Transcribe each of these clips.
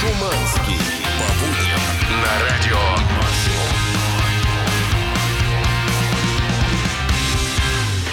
Шуманский. По будням на радио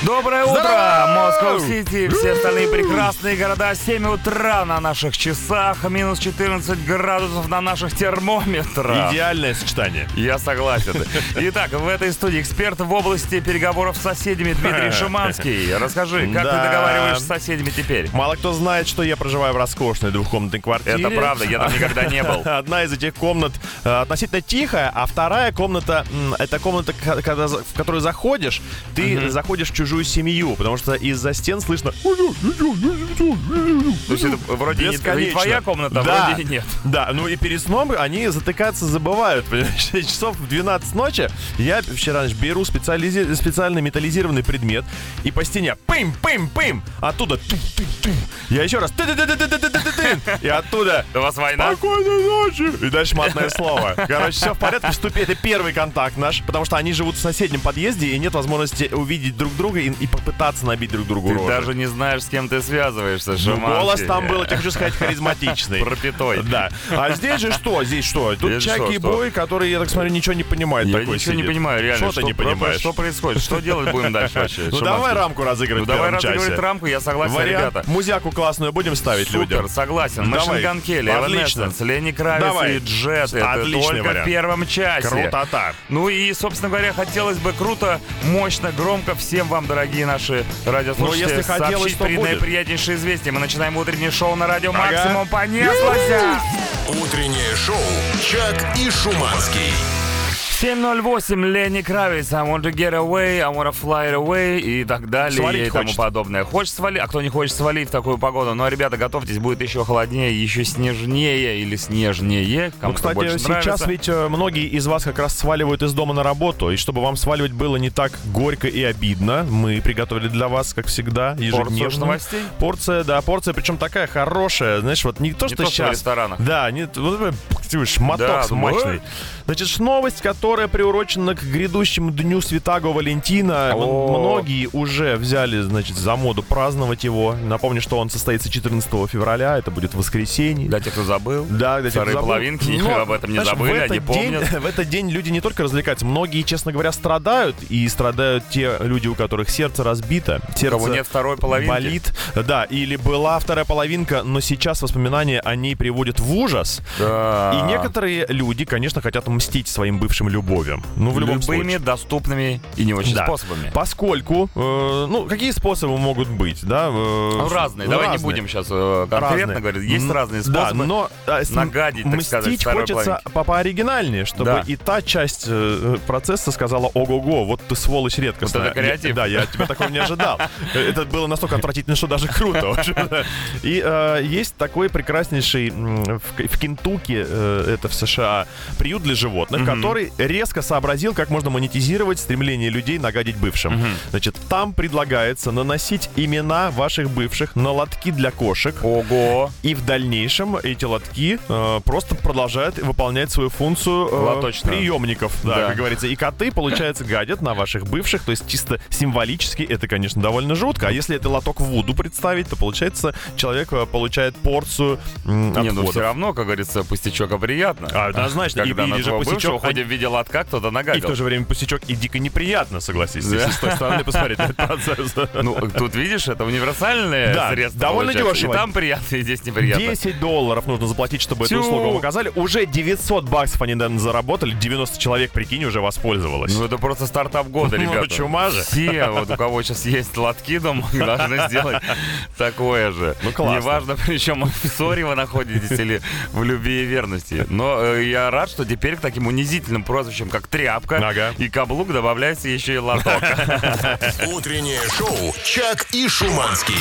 Доброе утро, Москва-Сити, все остальные прекрасные города. 7 утра на наших часах, минус 14 градусов на наших термометрах. Идеальное сочетание. Я согласен. Итак, в этой студии эксперт в области переговоров с соседями Дмитрий Шиманский. Расскажи, как ты Да. договариваешься с соседями теперь? Мало кто знает, что я проживаю в роскошной двухкомнатной квартире. Это правда, я там никогда не был. Одна из этих комнат э, относительно тихая, а вторая комната это комната, когда, в которую заходишь, ты заходишь в чужую семью, потому что из-за стен слышно. То есть это вроде не, не твоя комната, а да, вроде и нет. Да, ну и перед сном они затыкаться забывают. Понимаешь, часов в 12 ночи я вчера значит, беру специализи- специальный металлизированный предмет и по стене пым пым пым оттуда ту -ту -ту. я еще раз и оттуда У вас война? Спокойной ночи! И дальше матное слово. Короче, все в порядке. Вступи. Это первый контакт наш, потому что они живут в соседнем подъезде, и нет возможности увидеть друг друга и, и попытаться набить друг другу Ты рожи. даже не знаешь, с кем ты связываешься, Ну, Шиманский. голос там был, я хочу сказать, харизматичный. Пропитой. Да. А здесь же что? Здесь что? Тут Чаки что? Бой, который, я так смотрю, ничего не понимает. Я ничего не понимаю, реально. Что ты не понимаешь? Что происходит? Что делать будем дальше вообще? Ну давай рамку разыгрывать Ну давай разыгрывать рамку, я согласен, ребята. Музяку классную будем ставить людям. Согласен. Давай. Машин Ган Келли, Отлично. Evanescence, Лени Кравец и Джет. Это только в первом часе. Крутота. Ну и, собственно говоря, хотелось бы круто, мощно, громко всем вам, дорогие наши радиослушатели, Ну, если хотелось, сообщить то при- будет. наиприятнейшее известие. Мы начинаем утреннее шоу на радио Ага. Максимум. Понеслось! Утреннее шоу «Чак и Шуманский». 7.08, Лени Кравец, I want to get away, I want to fly away и так далее Свалить и тому хочет. подобное. Хочешь свалить, а кто не хочет свалить в такую погоду? Ну, а, ребята, готовьтесь, будет еще холоднее, еще снежнее или снежнее. Ну, кстати, сейчас нравится. ведь э, многие из вас как раз сваливают из дома на работу. И чтобы вам сваливать было не так горько и обидно, мы приготовили для вас, как всегда, ежедневно. Порцию новостей? Порция, да, порция, причем такая хорошая. Знаешь, вот не то, Не что то, что в сейчас. ресторанах. Да, не, вот, э, моток Да, мощный. думаю, Значит, новость, которая приурочена к грядущему дню Святаго Валентина. О. Многие уже взяли, значит, за моду праздновать его. Напомню, что он состоится 14 февраля, это будет воскресенье. Для тех, кто забыл. Да, для тех, кто забыл. половинки Но, об этом не знаешь, забыли, в они этот день- помнят. В этот день люди не только развлекаются, многие, честно говоря, страдают. И страдают те люди, у которых сердце разбито. Сердце кого нет второй половинки. болит. Да, или была вторая половинка, но сейчас воспоминания о ней приводят в ужас. Да. И некоторые люди, конечно, хотят мстить своим бывшим любовям. Ну, в любом Любыми случае. доступными и не очень Да. способами. Поскольку, э, ну, какие способы могут быть, да? э, Ну, разные. Давай не разные. будем сейчас конкретно Разные. говорить. Есть М, разные Да, способы. но а, с- нагадить, так сказать, хочется по пооригинальнее, чтобы Да. и та часть э, процесса сказала «Ого-го, вот ты сволочь редкостная». Вот это креатив. Я- да, я тебя такого не ожидал. Это было настолько отвратительно, что даже круто. И э, есть такой прекраснейший в Кентукки, э, это в США, приют для животных, который резко сообразил, как можно монетизировать стремление людей нагадить бывшим. Значит, там предлагается наносить имена ваших бывших на лотки для кошек. Ого. И в дальнейшем эти лотки э, просто продолжают выполнять свою функцию э, Лоточную. приемников, да, Да. как говорится. И коты, получается, гадят на ваших бывших, то есть чисто символически это, конечно, довольно жутко. А если это лоток Вуду представить, то, получается, человек э, получает порцию м, Не, ну отходов. все равно, как говорится, пустячок а приятно. А, однозначно. И- Когда или на же пустячок, бывшего в а- в виде лотка кто-то И в нагадил. то же время пустячок и дико неприятно, согласись, Да. если с той стороны посмотреть на этот процесс. Ну, тут видишь, это универсальное Да, средство. довольно получается. дешево. И там приятно, и здесь неприятно. 10 долларов нужно заплатить, чтобы эту Тю. услугу вам оказали. Уже 900 баксов они наверное, заработали. 90 человек, прикинь, уже воспользовалось. Ну, это просто стартап года, Ну, ребята. чума же. Все, вот у кого сейчас есть лотки дома, должны сделать такое же. Ну, классно. Неважно, причем в ссоре вы находитесь или в любви и верности. Но э, я рад, что теперь к таким унизительным прозвищам, как тряпка Ага. и каблук, добавляется еще и лоток. Утреннее шоу «Чак и Шуманский».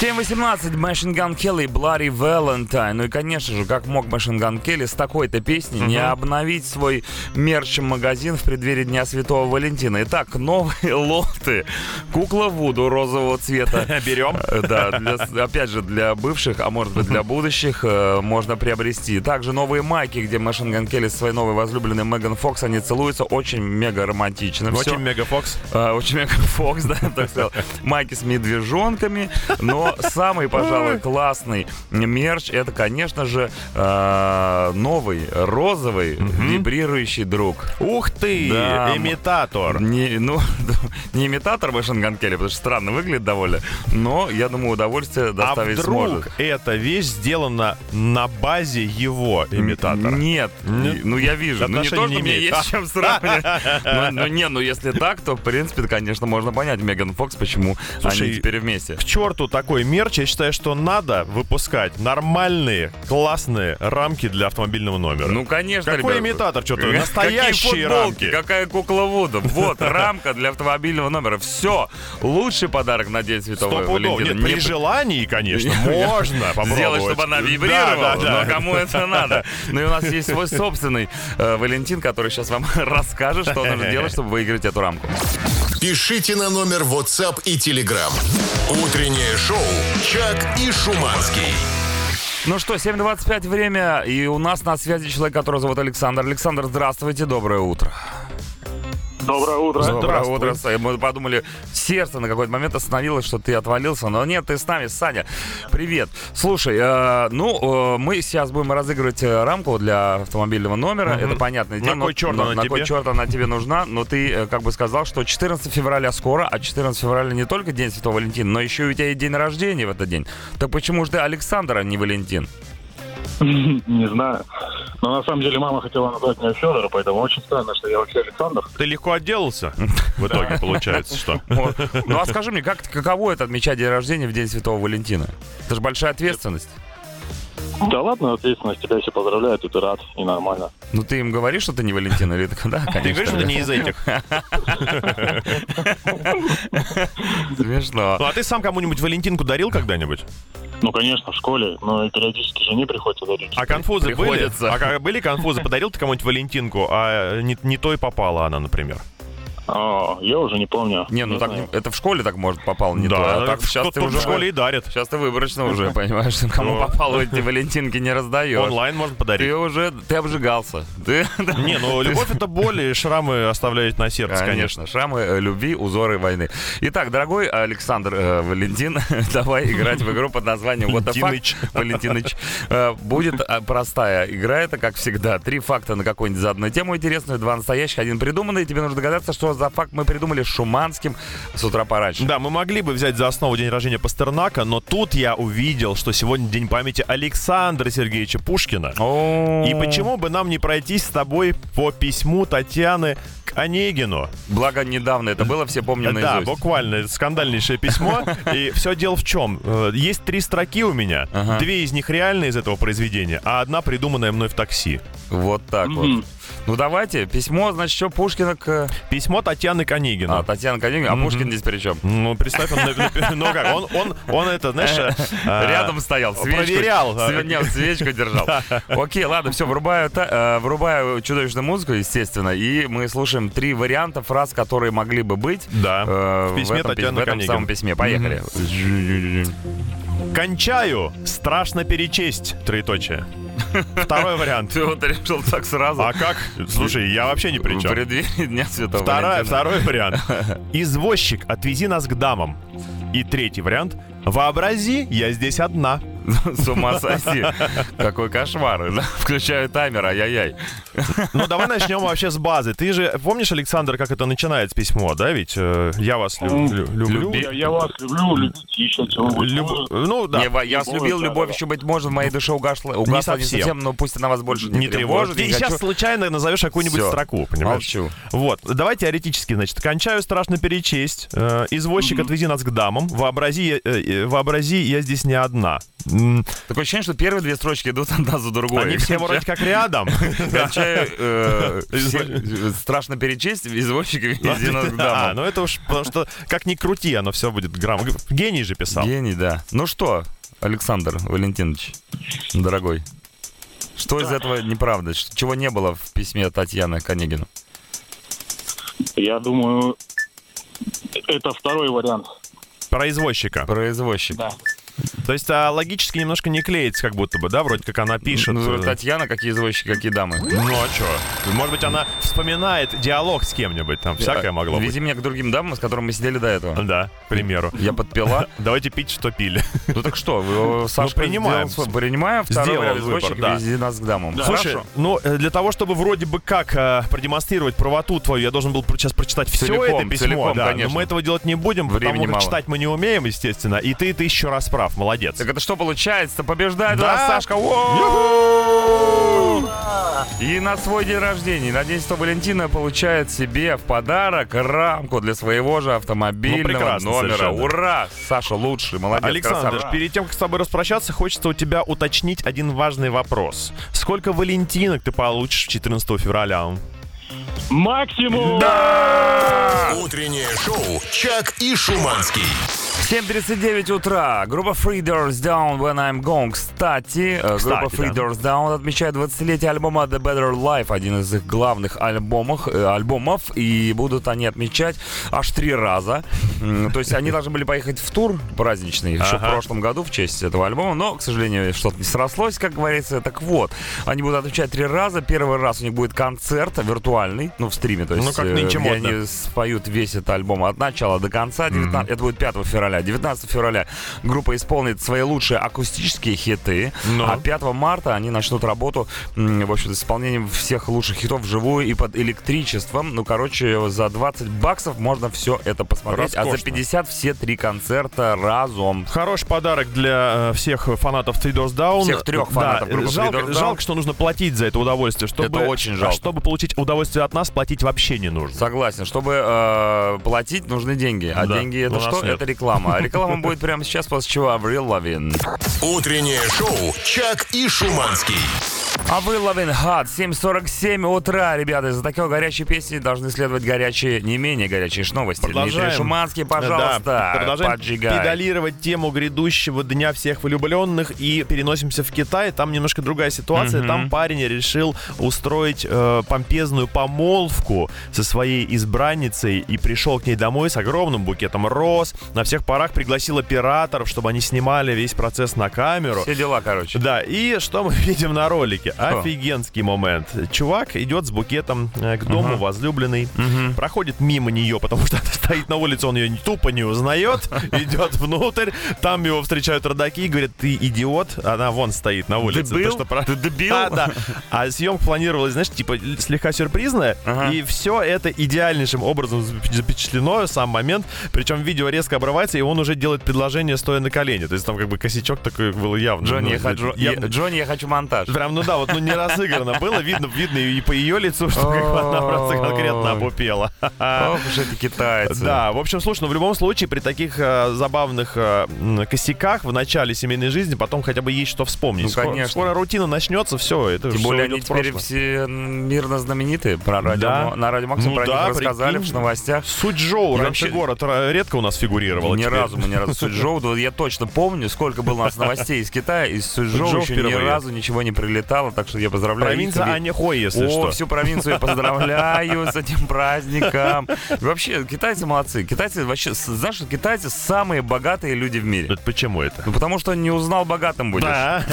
7.18, Machine Gun Kelly, Bloody Valentine. Ну и, конечно же, как мог Machine Gun Kelly с такой-то песней не обновить свой мерч-магазин в преддверии Дня Святого Валентина. Итак, новые лоты. Кукла Вуду розового цвета. Берем. Э, Да, для- опять же, для бывших, а может быть для будущих, э, можно приобрести. Также новые майки, где Machine Gun Kelly со своей новой возлюбленной Меган Фокс, они целуются очень мега романтично. Очень мегафокс. А, Очень мега Фокс, да, так сказал. Майки с медвежонками. Но самый, пожалуй, классный мерч это, конечно же, э, новый розовый вибрирующий друг. Ух ты, Да, имитатор. Не, ну, не имитатор Машин Келли, потому что странно выглядит довольно, но я думаю, удовольствие А доставить вдруг сможет. эта вещь сделана на базе его имитатора? Нет, Нет? ну я вижу. Ну не то, не что мне имеет. Есть с чем сравнивать. Ну, Ну не, ну если так, то в принципе, конечно, можно понять Меган Фокс, почему Слушай, они теперь вместе. К черту такой мерч. Я считаю, что надо выпускать нормальные, классные рамки для автомобильного номера. Ну, конечно, Какой ребята. имитатор? Что-то настоящие рамки. Какая кукла Вуда. Вот, рамка для автомобильного номера. Все. Лучший подарок на День Святого. Валентина. Нет, при Не- желании, конечно, можно попробовать. Сделать, чтобы она вибрировала, но кому это надо? Ну и у нас есть свой собственный э, Валентин, который сейчас вам расскажет, что нужно делать, чтобы выиграть эту рамку. Пишите на номер WhatsApp и Telegram. Утреннее шоу «Чак и Шуманский». Ну что, 7.25 время, и у нас на связи человек, которого зовут Александр. Александр, здравствуйте, доброе утро. Доброе утро. Доброе утро, Саня. Мы подумали, сердце на какой-то момент остановилось, что ты отвалился, но нет, ты с нами, Саня. Привет. Слушай, э, ну, э, мы сейчас будем разыгрывать э, рамку для автомобильного номера, это понятное дело. кой но- черт но- она на кой тебе? черт она тебе нужна, но ты э, как бы сказал, что 14 февраля скоро, а 14 февраля не только День Святого Валентина, но еще и у тебя и день рождения в этот день. Так почему же ты Александр, а не Валентин? Не знаю. Но на самом деле мама хотела назвать меня Федор, поэтому очень странно, что я вообще Александр. Ты легко отделался в итоге, получается, что? Ну а скажи мне, как, каково это отмечать день рождения в День Святого Валентина? Это же большая ответственность. Да ладно, ответственность, тебя все поздравляют, и ты рад, и нормально. Ну ты им говоришь, что ты не Валентин, или да, конечно. Ты говоришь, что ты не из этих. Смешно. Ну, а ты сам кому-нибудь Валентинку дарил когда-нибудь? Ну, конечно, в школе, но и периодически жене приходится дарить. А конфузы были? А как- были конфузы? Подарил ты кому-нибудь Валентинку, а не, не той попала она, например? А, я уже не помню. Не, ну так знаю. это в школе так может попало не да, то. А так сейчас ты уже в школе и дарит. Сейчас ты выборочно уже, понимаешь, что кому попало эти валентинки не раздаешь. Онлайн можно подарить. Ты уже, ты обжигался. Ты, Не, ну любовь это боль, и шрамы оставляет на сердце, конечно. Конечно, шрамы э, любви, узоры войны. Итак, дорогой Александр э, Валентин, давай играть в игру под названием What the fuck? Валентиныч. Валентиныч. Э, Будет э, простая игра, это как всегда. Три факта на какую-нибудь заданную тему интересную, два настоящих, один придуманный. Тебе нужно догадаться, что за факт мы придумали с Шуманским с утра пораньше. Да, мы могли бы взять за основу день рождения Пастернака, но тут я увидел, что сегодня день памяти Александра Сергеевича Пушкина. И почему бы нам не пройтись с тобой по письму Татьяны к Онегину? Благо недавно это было, все помним Да, наизусть. буквально скандальнейшее письмо. И все дело в чем? Э, Есть три строки у меня. Две из них реальные из этого произведения, а одна придуманная мной в такси. Вот так вот. Ну давайте, письмо, значит, что Пушкина к... Письмо Татьяны к Онегину. А, Татьяна Конегина, а Мгм. Пушкин здесь при чем? Ну, представь, он, ну как, он, он, он это, знаешь... э, Рядом стоял, свечку, проверял. нет, свечку держал. Окей, ладно, все, врубаю, э, врубаю чудовищную музыку, естественно, и мы слушаем три варианта фраз, которые могли бы быть Да, э, в письме Татьяны в этом Конегина. самом письме. Поехали. Кончаю, страшно перечесть, троеточие. Второй вариант. Ты вот решил так сразу. А как? Слушай, я вообще ни при В чем. преддверии Дня Святого Вторая, второй вариант. Извозчик, отвези нас к дамам. И третий вариант. Вообрази, я здесь одна. С ума сойти. Какой кошмар. Да, Включаю таймер, ай-яй-яй. Ну, давай начнем вообще с базы. Ты же помнишь, Александр, как это начинается письмо, да? Ведь э, я вас лю- лю- люблю. Я, вас люблю, любите еще Ну, да. Я вас любил, любовь еще, быть может, в моей душе угасла, угасла не, совсем. но пусть она вас больше не, Не тревожит. Ты сейчас случайно назовешь какую-нибудь строку, понимаешь? Молчу. Вот, давай теоретически, значит, кончаю страшно перечесть. Э, извозчик, отвези нас к дамам. Вообрази, э, вообрази, я здесь не одна. Такое ощущение, что первые две строчки идут одна за другой. Они все вроде как рядом. Э, все- страшно перечесть, извозчик нас к А, ну это уж, потому что как ни крути, оно все будет грамм. Гений же писал. Гений, да. Ну что, Александр Валентинович, дорогой, что из этого неправда? Чего не было в письме Татьяны Конегину? Я думаю, это второй вариант. Про извозчика. Про извозчик. Да. То есть а, логически немножко не клеится, как будто бы, да? Вроде как она пишет. Ну, э, Татьяна, какие извозчики, какие дамы. Ну а что? Может быть, она вспоминает диалог с кем-нибудь, там всякое могло быть. Вези меня к другим дамам, с которыми мы сидели до этого. Да, к примеру. Я подпила. Давайте пить, что пили. Ну так что, Сашка, принимаем. сделал свой- принимаем второй Сделал выбор, извозчика, да. вези нас к дамам. Слушай, Хорошо. ну э, для того, чтобы вроде бы как э, продемонстрировать правоту твою, я должен был сейчас прочитать все Целиком, это письмо. целиком, да, конечно. но мы этого делать не будем, Времени потому как мало. читать мы не умеем, естественно. И ты тысячу раз прав, молодец. Так это что получается? Побеждает у Да. нас Сашка. И на свой день рождения, на День Святого Валентина, получает себе в подарок рамку для своего же автомобильного Ну, номера. совершенно. Ура! Саша лучший, молодец, Александр, красавчик. перед тем, как с тобой распрощаться, хочется у тебя уточнить один важный вопрос. Сколько валентинок ты получишь 14 февраля? Максимум! Утреннее шоу «Чак и Шуманский». 7.39 утра. Группа Three Doors Down When I'm Gone. Кстати, э, Кстати, группа Three да. Doors Down отмечает 20-летие альбома The Better Life, один из их главных альбомов, э, альбомов и будут они отмечать аж три раза. То есть они должны были поехать в тур праздничный еще в прошлом году в честь этого альбома, но, к сожалению, что-то не срослось, как говорится. Так вот, они будут отмечать три раза. Первый раз у них будет концерт виртуальный, ну, в стриме, то есть Ну, как э, нынче модно. они споют весь этот альбом от начала до конца. 19 Это будет 5 февраля. 19 февраля группа исполнит свои лучшие акустические хиты. Ну. А 5 марта они начнут работу, в общем-то, с исполнением всех лучших хитов вживую и под электричеством. Ну, короче, за 20 баксов можно все это посмотреть. А за Роскошно. 50 все три концерта разом. Хороший подарок для э, всех фанатов Three Doors Down. Всех трех фанатов да, группы Three жалко, Doors Down. жалко, что нужно платить за это удовольствие. Чтобы, Это очень жалко. Чтобы получить удовольствие от нас, платить вообще не нужно. Согласен. Чтобы э, платить, нужны деньги. А Да, деньги это что? нет. Это реклама. А реклама будет прямо сейчас, после чего Аврил Лавин. Утреннее шоу «Чак и Шуманский». А вы Лавин Хат, 7.47 утра, ребята. За такой горячей песни должны следовать горячие, не менее горячие новости. Дмитрий Шуманский, пожалуйста, Да, продолжаем поджигай. педалировать тему грядущего Дня всех влюбленных и переносимся в Китай. Там немножко другая ситуация. Мгм. Там парень решил устроить э, помпезную помолвку со своей избранницей и пришел к ней домой с огромным букетом роз. На всех парах пригласил операторов, чтобы они снимали весь процесс на камеру. Все дела, короче. Да, и что мы видим на ролике? Офигенский момент. Чувак идет с букетом э, к дому возлюбленной, проходит мимо нее, потому что она стоит на улице, он ее тупо не узнает, идет внутрь, там его встречают родаки и говорят, ты идиот, она вон стоит на улице. Дебил? Ты что, про- Ты дебил? Да, да. А съемка планировалась, знаешь, типа слегка сюрпризная, Ага. и все это идеальнейшим образом запечатлено, сам момент, причем видео резко обрывается, и он уже делает предложение, стоя на колене. То есть там как бы косячок такой был явно. Джонни, ну, я хочу, явно- я- Джонни, я хочу монтаж. Прям, ну да, вот ну не разыграно было, видно, видно и по ее лицу, что как бы она просто конкретно опупела. Ох уж эти китайцы. Да, в общем, слушай, ну в любом случае при таких э, забавных э, косяках в начале семейной жизни потом хотя бы есть что вспомнить. Ну, конечно. Скоро рутина начнется, все, это Тем более они теперь все мирно знаменитые. Про радио, Да. На радио Максимум Ну про да, них рассказали в новостях. Суджоу, раньше город редко у нас фигурировал. ни разу мы ни разу Суджоу, да я точно помню, сколько было у нас новостей из Китая, из Суджоу еще ни разу ничего не прилетало, так что я поздравляю. Провинция Аньхой, если О, что. всю провинцию я поздравляю с этим праздником. Вообще, китайцы молодцы. Китайцы вообще, знаешь, китайцы самые богатые люди в мире. Это почему это? Ну, потому что не узнал, богатым будешь. Да.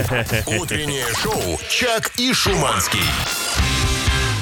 Утреннее шоу «Чак и Шуманский».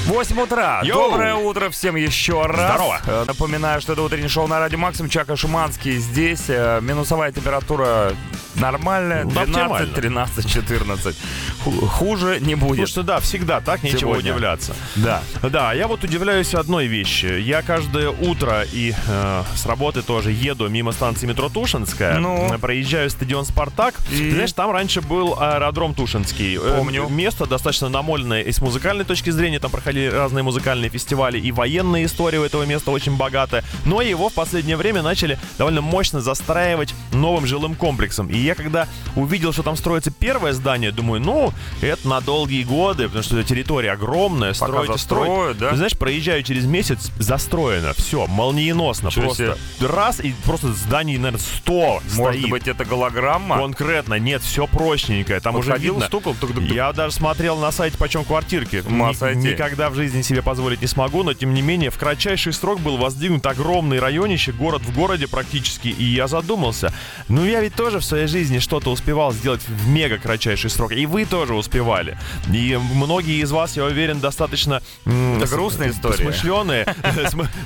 8 утра. Йоу! Доброе утро всем еще раз. Здорово. Э, Напоминаю, что это утреннее шоу на радио Максим. Чака Шуманский здесь. Э, Минусовая температура нормальная. Ну, 12, оптимально. 13, 14. Ху- Хуже не будет. Слушай, да, всегда так, нечего Сегодня. удивляться. Да. Да, я вот удивляюсь одной вещи. Я каждое утро и э, с работы тоже еду мимо станции метро Тушинская. Ну? Проезжаю стадион «Спартак». И? Знаешь, там раньше был аэродром Тушинский. Э, Помню. Место достаточно намоленное и с музыкальной точки зрения. Там проходили разные музыкальные фестивали. И военная история у этого места очень богатая. Но его в последнее время начали довольно мощно застраивать новым жилым комплексом. И я когда увидел, что там строится первое здание, думаю, ну, это на долгие годы, потому что территория огромная, Пока строить и строить. застроят, да? Ты знаешь, проезжаю через месяц, застроено, все, молниеносно, Ничего просто раз, и просто зданий, наверное, 100 Может стоит. быть, это голограмма? Конкретно, нет, все прочненькое, там уже Подходил, видно. стукал, тук-тук-тук. Я даже смотрел на сайте почем квартирки. ума Ни- сойти. Никогда в жизни себе позволить не смогу, но тем не менее в кратчайший срок был воздвигнут огромный районище, город в городе практически, и я задумался, ну я ведь тоже в своей жизни что-то успевал сделать в мега кратчайший срок. И вы тоже успевали. И многие из вас, я уверен, достаточно... Это грустная история. Смышленые,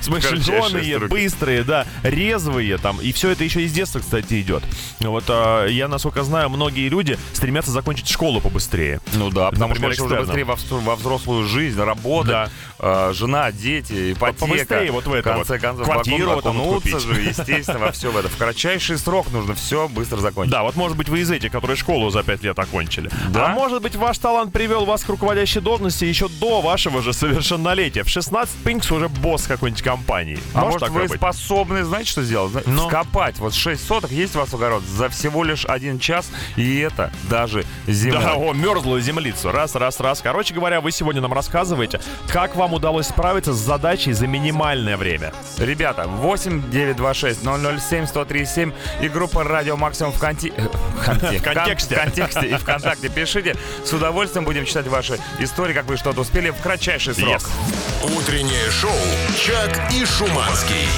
смышленые, быстрые, да, резвые там. И все это еще из детства, кстати, идет. Вот а, я, насколько знаю, многие люди стремятся закончить школу побыстрее. Ну да, потому что уже быстрее во, взрослую жизнь, работать, да. э, жена, дети, ипотека. Побыстрее вот в это В конце концов, Квартиру окунуться же, естественно, во все в это. В кратчайший срок нужно все быстро закончить. Да, вот может быть вы из этих, которые школу за пять лет окончили. Да? А может быть ваш талант привел вас к руководящей должности еще до вашего же совершеннолетия. В 16 Пинкс уже босс какой-нибудь компании. А может, может вы быть? способны, знаете, что сделать? Но... Скопать. Вот 6 соток есть у вас огород за всего лишь один час, и это даже зима. Да, о, мерзлую землицу. Раз, раз, раз. Короче говоря, вы сегодня нам рассказываете, как вам удалось справиться с задачей за минимальное время. Ребята, 8 926 007 137 и группа Радио Максимум в, конти... в контексте. В контексте и ВКонтакте. Пишите. С удовольствием будем читать ваши истории, как вы что-то успели в кратчайший срок. Yes. Утреннее шоу «Чак и Шуманский».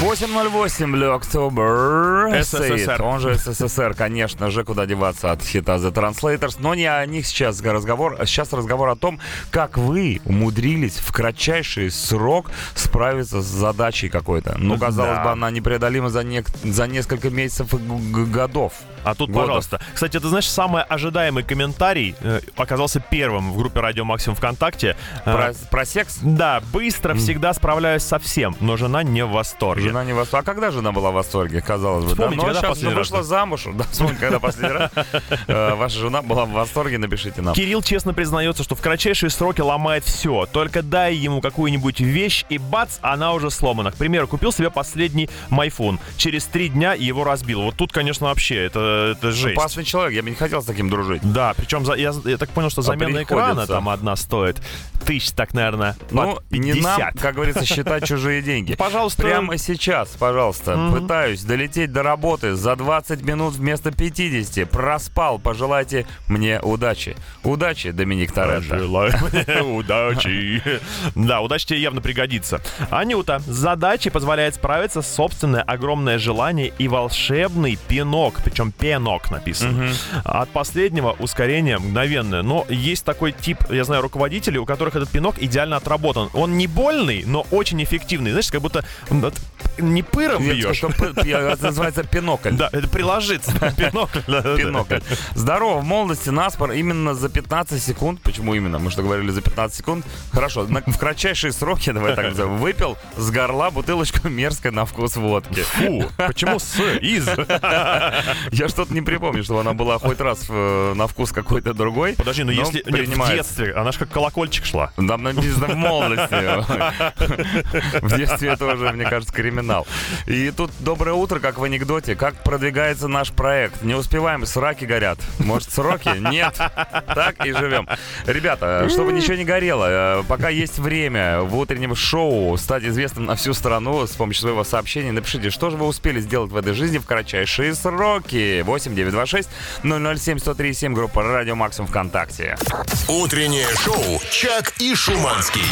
808 Blue October. СССР. Он же СССР, конечно же, куда деваться от хита The Translators. Но не о них сейчас разговор. Сейчас разговор о том, как вы умудрились в кратчайший срок справиться с задачей какой-то. Ну, казалось да. бы, она непреодолима за, не... за несколько месяцев и годов. А тут, Годов. пожалуйста. Кстати, ты знаешь, самый ожидаемый комментарий э, оказался первым в группе Радио Максимум ВКонтакте. Э, про, э, про секс? Да, быстро всегда справляюсь со всем, но жена не в восторге. Жена не в восторге. А когда жена была в восторге, казалось бы? Вспомните, да? Ну, когда сейчас вышла раз? замуж. Да, вспомните, когда последний раз э, ваша жена была в восторге, напишите нам. Кирилл честно признается, что в кратчайшие сроки ломает все. Только дай ему какую-нибудь вещь, и бац, она уже сломана. К примеру, купил себе последний майфон. Через три дня его разбил. Вот тут, конечно, вообще, это это жесть. Опасный человек, я бы не хотел с таким дружить. Да, причем за, я, я так понял, что а замена экрана там одна стоит тысяч, так, наверное, Ну, не нам, как говорится, считать чужие деньги. Пожалуйста. Прямо сейчас, пожалуйста, пытаюсь долететь до работы за 20 минут вместо 50. Проспал, пожелайте мне удачи. Удачи, Доминик Торетто. Желаю мне удачи. Да, удачи тебе явно пригодится. Анюта, задачей позволяет справиться собственное огромное желание и волшебный пинок причем пенок написано. Угу. От последнего ускорение мгновенное. Но есть такой тип, я знаю, руководителей, у которых этот пинок идеально отработан. Он не больный, но очень эффективный. Знаешь, как будто не пыром бьешь. Это называется пинокль. Да, это приложиться. Пинокль. Пинокль. Здорово, в молодости наспор именно за 15 секунд. Почему именно? Мы что говорили за 15 секунд? Хорошо, в кратчайшие сроки, давай так назовем, выпил с горла бутылочку мерзкой на вкус водки. Фу, почему с? Из? Я что-то не припомню, чтобы она была хоть раз э, на вкус какой-то другой. Подожди, ну если в детстве, она же как колокольчик шла. Там написано в молодости. В детстве это уже, мне кажется, криминал. И тут доброе утро, как в анекдоте. Как продвигается наш проект? Не успеваем, сраки горят. Может, сроки? Нет. Так и живем. Ребята, чтобы ничего не горело, э, пока есть время в утреннем шоу стать известным на всю страну с помощью своего сообщения, напишите, что же вы успели сделать в этой жизни в кратчайшие сроки. Звонки 8 926 007 137 группа Радио Максимум ВКонтакте. Утреннее шоу Чак и Шуманский.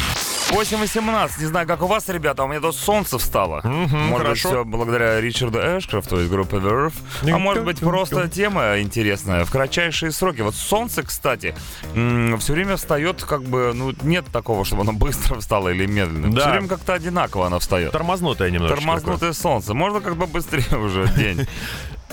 8.18. Не знаю, как у вас, ребята, а у меня тут солнце встало. Угу, может хорошо. быть, все благодаря Ричарду Эшкрафту из группы The Earth. А может быть, просто тема интересная. В кратчайшие сроки. Вот солнце, кстати, все время встает как бы, ну, нет такого, чтобы оно быстро встало или медленно. Да. Все время как-то одинаково оно встает. Тормознутое немножко. Тормознутое солнце. Можно как бы быстрее уже день.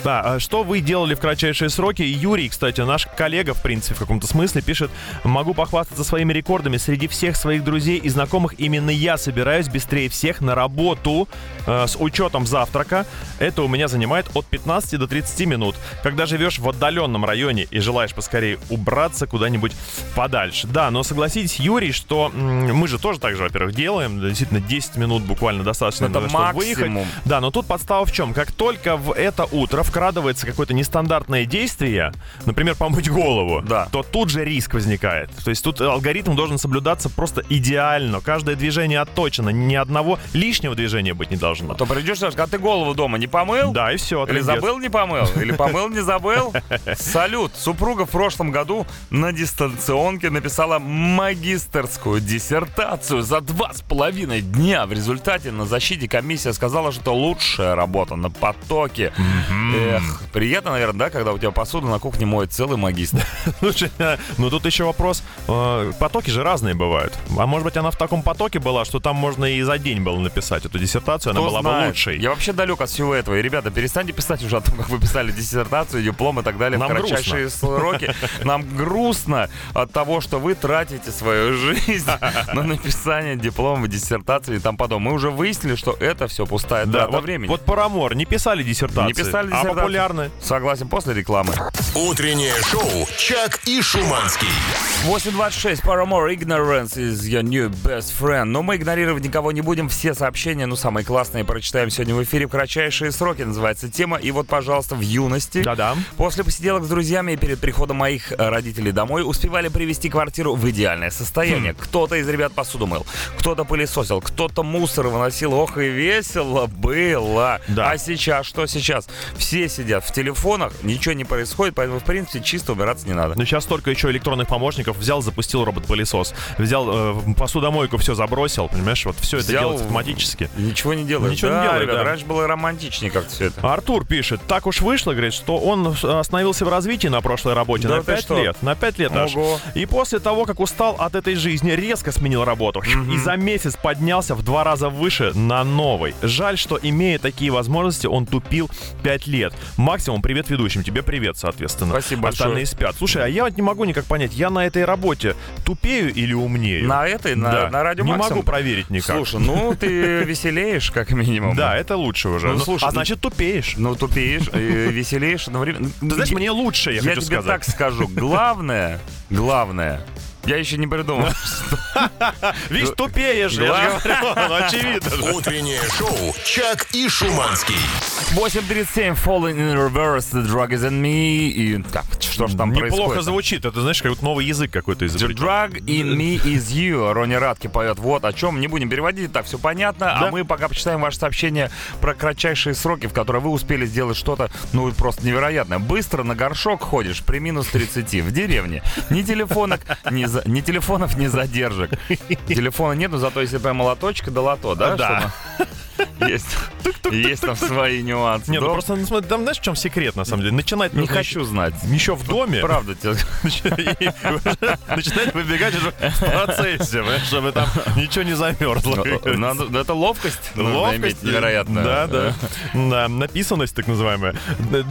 Да, а что вы делали в кратчайшие сроки? Юрий, кстати, наш коллега, в принципе, в каком-то смысле, пишет, могу похвастаться своими рекордами. Среди всех своих друзей и знакомых именно я собираюсь быстрее всех на работу э, с учетом завтрака. Это у меня занимает от 15 до 30 минут. Когда живешь в отдаленном районе и желаешь поскорее убраться куда-нибудь подальше. Да, но согласитесь, Юрий, что м- мы же тоже так же, во-первых, делаем. Действительно, 10 минут буквально достаточно, это чтобы максимум. выехать. Да, но тут подстава в чем? Как только в это утро вкрадывается какое-то нестандартное действие, например, помыть голову, да. то тут же риск возникает. То есть тут алгоритм должен соблюдаться просто идеально. Каждое движение отточено. Ни одного лишнего движения быть не должно. А то придешь, скажешь, а ты голову дома не помыл? Да, и все. Или забыл, не помыл? Или помыл, не забыл? Салют. Супруга в прошлом году на дистанционке написала магистерскую диссертацию за два с половиной дня. В результате на защите комиссия сказала, что это лучшая работа на потоке. Эх, приятно, наверное, да, когда у тебя посуду на кухне моет целый магистр. Слушай, ну тут еще вопрос. э, Потоки же разные бывают. А может быть, она в таком потоке была, что там можно и за день было написать эту диссертацию, она была бы лучшей. Я вообще далек от всего этого. И, ребята, перестаньте писать уже о том, как вы писали диссертацию, диплом и так далее Нам в кратчайшие сроки. Нам грустно от того, что вы тратите свою жизнь на написание диплома, диссертации и там потом. Мы уже выяснили, что это все пустая Да, трата вот, времени. вот Парамор не писали диссертации. Не писали А диссертацию. популярны. Согласен, после рекламы. Утреннее шоу «Чак и Шуманский». 8.26, Paramore, Ignorance is your new best friend. Но мы игнорировать никого не будем. Все сообщения, ну, самые классные, прочитаем сегодня в эфире в кратчайшие сроки, называется тема. И вот, пожалуйста, в юности. Да-да. После посиделок с друзьями и перед приходом моих э, родителей домой успевали привести квартиру в идеальное состояние. Кто-то из ребят посуду мыл, кто-то пылесосил, кто-то мусор выносил. Ох, и весело было. Да. А сейчас, что сейчас? Все сидят в телефонах, ничего не происходит, поэтому, в принципе, чисто убираться не надо. Но сейчас столько еще электронных помощников. Взял, запустил робот-пылесос. Взял э, посудомойку, все забросил. Понимаешь, вот все это Взял- делается автоматически. Ничего не делаешь. Ничего не Да, делает, ребят, да. раньше было романтичнее как-то все это. Артур пишет, так уж вышло, говорит, что он остановился в развитии на прошлой работе Да на ты 5 что? лет. На 5 лет аж. Ого. И после того, как устал от этой жизни, резко сменил работу. И за месяц поднялся в два раза выше на новой. Жаль, что имея такие возможности, он тупил 5 лет. Максимум привет ведущим. Тебе привет, соответственно. Спасибо большое. Остальные спят. Слушай, а я вот не могу никак понять, я на этой работе тупею или умнею? На этой, на, Да. на радио Не Максимум? могу проверить никак. Слушай, ну ты веселеешь, как минимум. Да, это лучше уже. Ну, Ну, слушай, а ну- значит, тупеешь. Ну, тупеешь, и веселеешь одновременно. Ты знаешь, мне лучше, я, Я хочу тебе сказать. так скажу. Главное, главное, я еще не придумал. Видишь, тупеешь, я Гла- же говорю, ну, очевидно же. Утреннее шоу «Чак и Шуманский». 8.37, Falling in Reverse, The Drug is in Me. И так, что ж там Неплохо происходит? звучит. Это, знаешь, как вот новый язык какой-то The изобретен. drug in me is you. Рони Радки поет. Вот о чем. Не будем переводить, так все понятно. А мы пока почитаем ваше сообщение про кратчайшие сроки, в которые вы успели сделать что-то, ну, просто невероятное. Быстро на горшок ходишь при минус 30 в деревне. Ни телефонок, ни, за- ни телефонов, ни задержек. Телефона нету, зато если прям молоточка да лото, да? Да. Есть, есть там свои нюансы. Не, ну просто, ну, там знаешь, в чем секрет, на самом деле? Начинать Не хочу знать. еще в доме. Правда тебе Начинать выбегать уже в процессе, чтобы там ничего не замерзло. Ну, это ловкость иметь невероятно. Да, да. Да, написанность так называемая.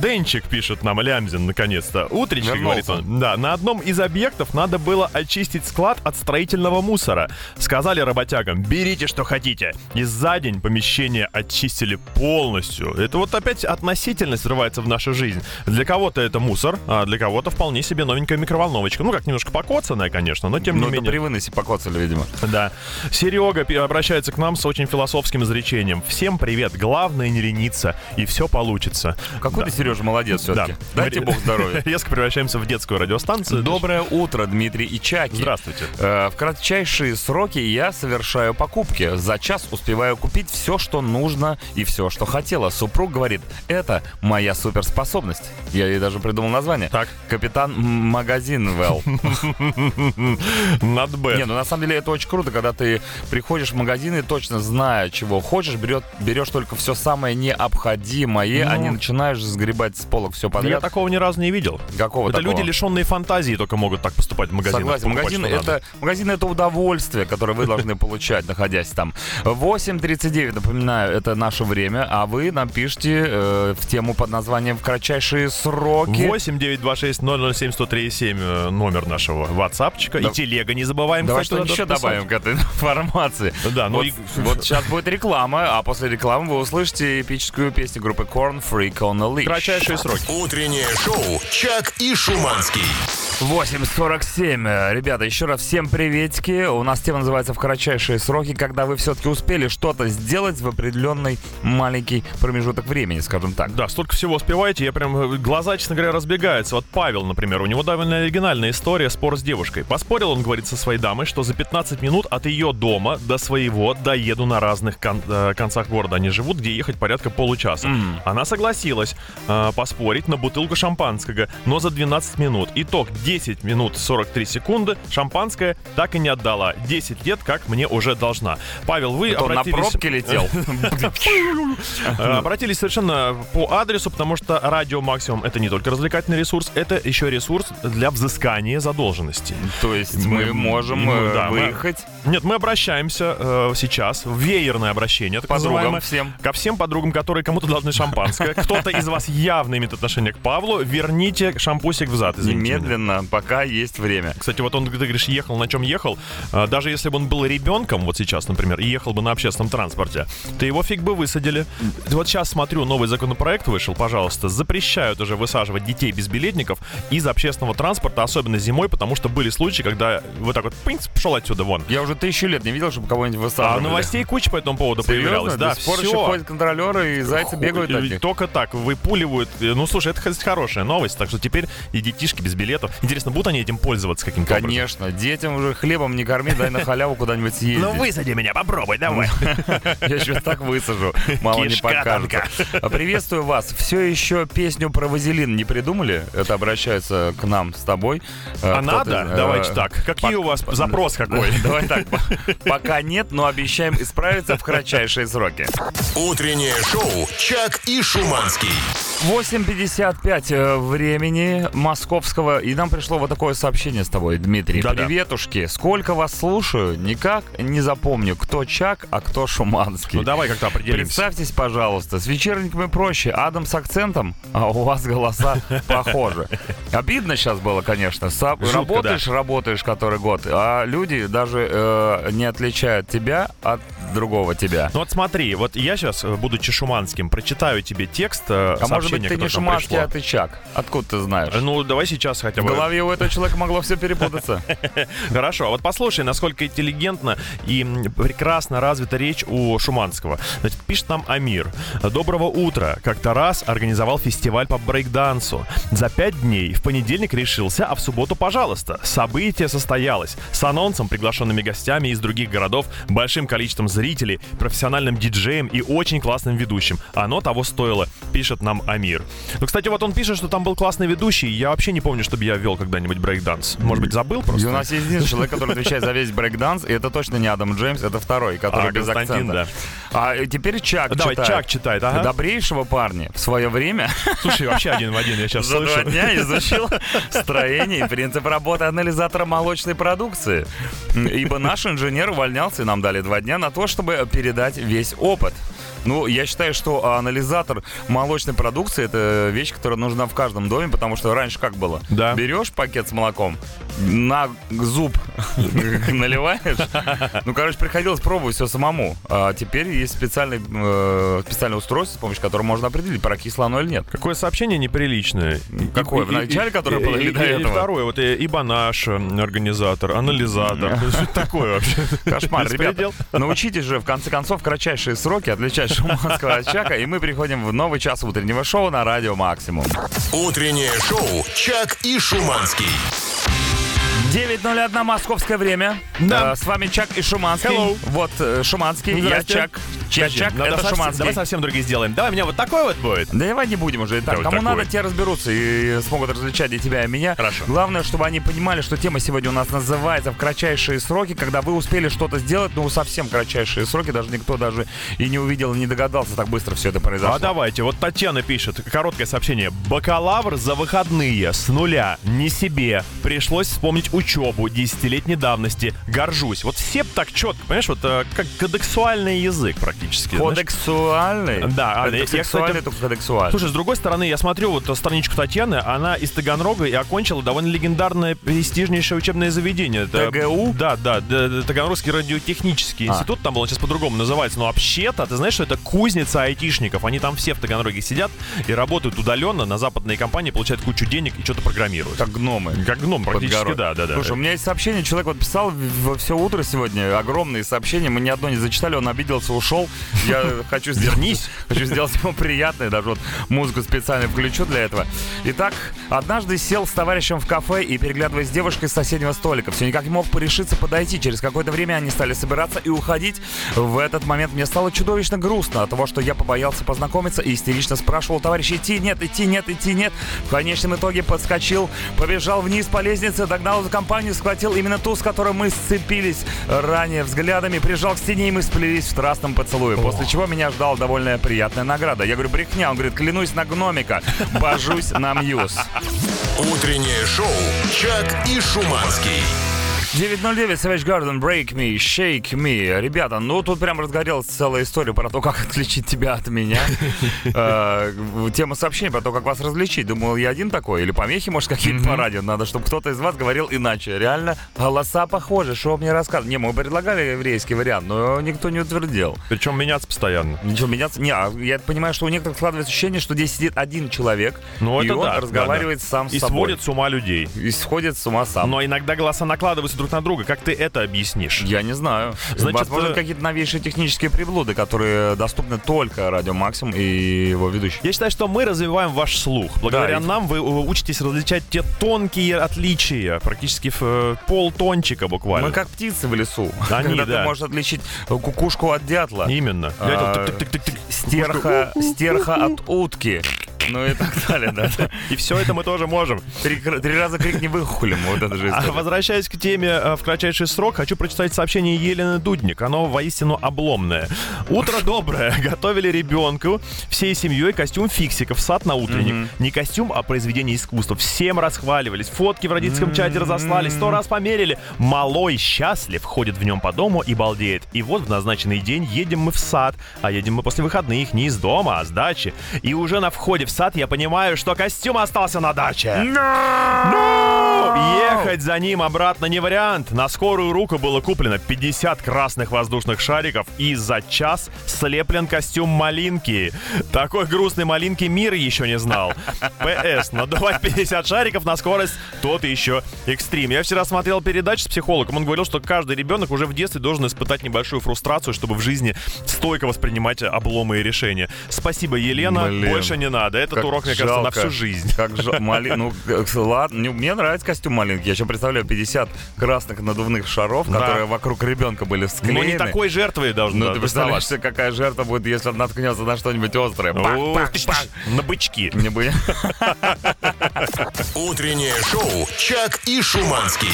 Денчик пишет нам, Лямзин, наконец-то. Утречка, говорит он. Да, на одном из объектов надо было очистить склад от строительного мусора. Сказали работягам, берите, что хотите. И за день помещение очистили полностью. Это вот опять относительность врывается в нашу жизнь. Для кого-то это мусор, а для кого-то вполне себе новенькая микроволновочка. Ну, как немножко покоцанная, конечно, но тем Ну, не это менее. при выносе покоцали, видимо. Да. Серега обращается к нам с очень философским изречением. Всем привет. Главное не лениться, и все получится. Какой ты, Сережа, молодец все-таки. Да. Дайте Мы- бог здоровья. Резко превращаемся в детскую радиостанцию. Доброе утро, Дмитрий и Чаки. Здравствуйте. Э, В кратчайшие сроки я совершаю покупки. За час успеваю купить все, что нужно и все, что хотела. Супруг говорит, это моя суперспособность. Я ей даже придумал название. Так. Капитан Магазин Well. Над Б. Не, ну на самом деле это очень круто, когда ты приходишь в магазин и точно зная, чего хочешь, берет, берешь только все самое необходимое, а Ну. не начинаешь сгребать с полок все Я подряд. такого ни разу не видел. Какого это такого? люди, лишенные фантазии, только могут так поступать в магазинах. Согласен, магазин что это, магазин это удовольствие, которое вы должны получать, находясь там. 8.39, напоминаю, это наше время, а вы нам пишите э, в тему под названием «В кратчайшие сроки». 8 926 007 137 э, номер нашего ватсапчика. Да. И телега не забываем, Давай что-нибудь еще тоже добавим к этой информации. Да, ну вот, и- вот сейчас будет реклама, а после рекламы вы услышите эпическую песню группы Corn Freak on a Leash. писать. Кратчайшие сроки. Утреннее шоу «Чак и Шуманский». 8.47. Э, Ребята, еще раз всем приветики. У нас тема называется «В кратчайшие сроки», когда вы все-таки успели что-то сделать в определенный маленький промежуток времени, скажем так. Да, столько всего успеваете, я прям э, глаза, честно говоря, разбегаются. Вот Павел, например, у него довольно оригинальная история, спор с девушкой. Поспорил он, говорит, со своей дамой, что за 15 минут от ее дома до своего доеду на разных кон- э, концах города. Они живут, где ехать порядка получаса. М. Она согласилась э, поспорить на бутылку шампанского, но за 12 минут. Итог 10 минут 43 секунды. Шампанское так и не отдала. 10 лет, как мне уже должна. Павел, вы Это на обратились... пробке летел. Э, Обратились совершенно по адресу, потому что радио Максимум это не только развлекательный ресурс, это еще ресурс для взыскания задолженности. То есть мы можем э, выехать Нет, мы обращаемся э, сейчас, в веерное обращение, так подругам всем. ко всем подругам, которые кому-то должны шампанское. Кто-то из вас явно имеет отношение к Павлу, верните шампусик взад, извините. Немедленно, пока есть время. Кстати, вот он, ты говоришь, ехал, на чем ехал. А, Даже если бы он был ребенком, вот сейчас, например, и ехал бы на общественном транспорте, то его фиг бы высадили. Вот сейчас смотрю, новый законопроект вышел, пожалуйста, запрещают уже высаживать детей без билетников из общественного транспорта, особенно зимой, потому что были случаи, когда вот так вот пинц, пошел отсюда вон. Я уже тысячу лет не видел, чтобы кого-нибудь А высаживали. новостей куча по этому поводу Серьезно? появлялась. Да, До сих пор всё. еще ходят контролеры и зайцы бегают от Ху- них. Только так, выпуливают. Ну, слушай, это кстати, хорошая новость. Так что теперь и детишки без билетов. Интересно, будут они этим пользоваться каким-то образом? Конечно, детям уже хлебом не корми, дай на халяву куда-нибудь съездить. Ну, высади меня, попробуй, давай. Я сейчас так высажу, мало не покажется. А, Приветствую вас. Все еще песню про вазелин не придумали? Это обращается к нам с тобой. А Кто-то, надо? э, Давайте так. Какие у вас запрос какой? Давай так. По- Пока нет, но обещаем исправиться в кратчайшие сроки. Утреннее шоу «Чак и Шуманский». 8.55 э, времени московского. И нам пришло вот такое сообщение с тобой, Дмитрий. Да-да. Приветушки. Сколько вас слушаю, никак не запомню, кто Чак, а кто Шуманский. Ну, давай как-то определимся. Представьтесь, пожалуйста, с вечерниками проще. Адам с акцентом, а у вас голоса похожи. Обидно сейчас было, конечно. Жутко, работаешь, работаешь который год, а люди даже э, не отличают тебя от другого тебя. Ну вот смотри, вот я сейчас, будучи шуманским, прочитаю тебе текст э, А может быть, ты не Шуманский, пришло. а ты Чак? Откуда ты знаешь? Ну, давай сейчас хотя В бы. голове у этого человека могло все перепутаться. Хорошо, а вот послушай, насколько интеллигентно и прекрасно развита речь у Шуманского. Значит, пишет нам Амир. Доброго утра. Как-то раз организовал фестиваль по брейкдансу. За пять дней в понедельник решился, а в субботу, пожалуйста. Событие состоялось. С анонсом, приглашенными гостями из других городов, большим количеством зрителей, профессиональным диджеем и очень классным ведущим. Оно того стоило, пишет нам Амир. Ну, кстати, вот он пишет, что там был классный ведущий. Я вообще не помню, чтобы я вел когда-нибудь брейкданс. Может быть, забыл просто? у нас есть единственный человек, который отвечает за весь брейкданс, и это точно не Адам Джеймс, это второй, который А, без Константин, акцента. А э, теперь Чак Давай, читает. Чак читает, ага. Добрейшего парня в свое время Слушай, вообще один в один, я сейчас за слышу. два дня изучил строение и принцип работы анализатора молочной продукции. Ибо наш инженер увольнялся, и нам дали два дня на то, чтобы передать весь опыт. Ну, я считаю, что анализатор молочной продукции это вещь, которая нужна в каждом доме, потому что раньше как было? Да. Берешь пакет с молоком, на зуб наливаешь. Ну, короче, приходилось пробовать все самому. А теперь есть специальный, э, специальное устройство, с помощью которого можно определить, прокисло оно или нет. Какое сообщение неприличное. Какое? И- В начале, которое было, или до этого? второе, вот э, ибо наш э, организатор, анализатор. Что такое вообще? Кошмар, ребята. Научитесь же, в конце концов, кратчайшие сроки отличать шуманского чака, и мы приходим в новый час утреннего шоу на радио «Максимум». Утреннее шоу «Чак и Шуманский». 9.01 московское время. Да. Э, С вами Чак и Шуманский. Hello. Вот э, Шуманский, я. Чак. Я Подожди, Чак, надо это Шуманский. Давай совсем другие сделаем. Давай, у меня вот такой вот будет. Да давай не будем уже. Так, вот кому такой. надо, те разберутся и смогут различать и тебя, и меня. Хорошо. Главное, чтобы они понимали, что тема сегодня у нас называется «В кратчайшие сроки», когда вы успели что-то сделать, ну, совсем кратчайшие сроки, даже никто даже и не увидел, и не догадался, так быстро все это произошло. А давайте, вот Татьяна пишет, короткое сообщение. Бакалавр за выходные, с нуля, не себе. Пришлось вспомнить учебу десятилетней давности. Горжусь. Вот все так четко, понимаешь, вот э, как кодексуальный язык практически. знаешь. Кодексуальный? Да, а, я- я, кстати, кодексуальный. Слушай, с другой стороны, я смотрю вот страничку Татьяны, она из Таганрога и окончила довольно легендарное, престижнейшее учебное заведение. Это- ТГУ? Да, да, Таганрогский радиотехнический А. институт, там он сейчас по-другому называется, но вообще-то, ты знаешь, что это кузница айтишников, они там все в Таганроге сидят и работают удаленно, на западные компании, получают кучу денег и что-то программируют. как гномы. Как гном, практически, да, да, да. Слушай, у меня есть сообщение, человек вот писал во все утро сегодня, огромные сообщения, мы ни одно не зачитали, он обиделся, ушел. Я хочу сделать, хочу сделать ему приятное, даже вот музыку специально включу для этого. Итак, Однажды сел с товарищем в кафе и, переглядываясь с девушкой с соседнего столика, все никак не мог порешиться подойти. Через какое-то время они стали собираться и уходить. В этот момент мне стало чудовищно грустно от того, что я побоялся познакомиться и истерично спрашивал товарища идти, нет, идти, нет, идти, нет. В конечном итоге подскочил, побежал вниз по лестнице, догнал компанию, схватил именно ту, с которой мы сцепились ранее взглядами, прижал к стене и мы сплелись в страстном поцелуе. После чего меня ждала довольно приятная награда. Я говорю, брехня. Он говорит, клянусь на гномика, божусь на Мьюз. Утреннее шоу «Чак и Шуманский». 909 Savage Garden, Break Me, Shake Me. Ребята, ну тут прям разгорелась целая история про то, как отличить тебя от меня. Э, Тема сообщения про то, как вас различить. Думал, я один такой? Или помехи, может, какие-то по радио? Надо, чтобы кто-то из вас говорил иначе. Реально, голоса похожи. Что мне рассказывать? Не, мы предлагали еврейский вариант, но никто не утвердил. Причем меняться постоянно. Ничего меняться? Не, а я понимаю, что у некоторых складывается ощущение, что здесь сидит один человек, Ну, и он разговаривает сам с И собой. сводит с ума людей. И сходит с ума сам. Но иногда голоса накладываются друг на друга. Как ты это объяснишь? Я не знаю. Значит, Возможно, э, какие-то новейшие технические приблуды, которые доступны только Радио Максим и его ведущий. Я считаю, что мы развиваем ваш слух. Благодаря Да, нам вы э, учитесь различать те тонкие отличия, практически в э, полтончика буквально. Мы как птицы в лесу. Они, Когда да. ты можешь отличить кукушку от дятла. Именно. А, Дятел тык-тык-тык-тык. Стерха, стерха от утки. Ну и так далее, да. И все это мы тоже можем. Три, раза крик не выхулим. Вот это же А история. возвращаясь к теме э, в кратчайший срок, хочу прочитать сообщение Елены Дудник. Оно воистину обломное. Утро доброе. Готовили ребенку всей семьей костюм фиксиков сад на утренник. Не костюм, а произведение искусства. Всем расхваливались. Фотки в родительском чате разослали. Сто раз померили. Малой счастлив, ходит в нем по дому и балдеет. И вот в назначенный день едем мы в сад. А едем мы после выходных не из дома, а с дачи. И уже на входе в сад я понимаю, что костюм остался на даче. Ну, ехать за ним обратно не вариант. На скорую руку было куплено 50 красных воздушных шариков и за час слеплен костюм малинки. Такой грустной малинки мир еще не знал. ПС. Надувать 50 шариков на скорость тот еще экстрим. Я вчера смотрел передачу с психологом. Он говорил, что каждый ребенок уже в детстве должен испытать небольшую фрустрацию, чтобы в жизни стойко воспринимать обломы и решения. Спасибо, Елена. Блин. Больше не надо. Этот Как урок, мне кажется, на жалко. всю жизнь. Как же, мали... ну, э, ладно, не- мне нравится костюм маленький. Я еще представляю 50 красных надувных шаров, Да. которые вокруг ребенка были склеены. Но не такой жертвой должен Ну, да, ты представляешь себе, какая жертва будет, если он наткнется на что-нибудь острое. На бычки. Не бы... Утреннее шоу «Чак и Шуманский».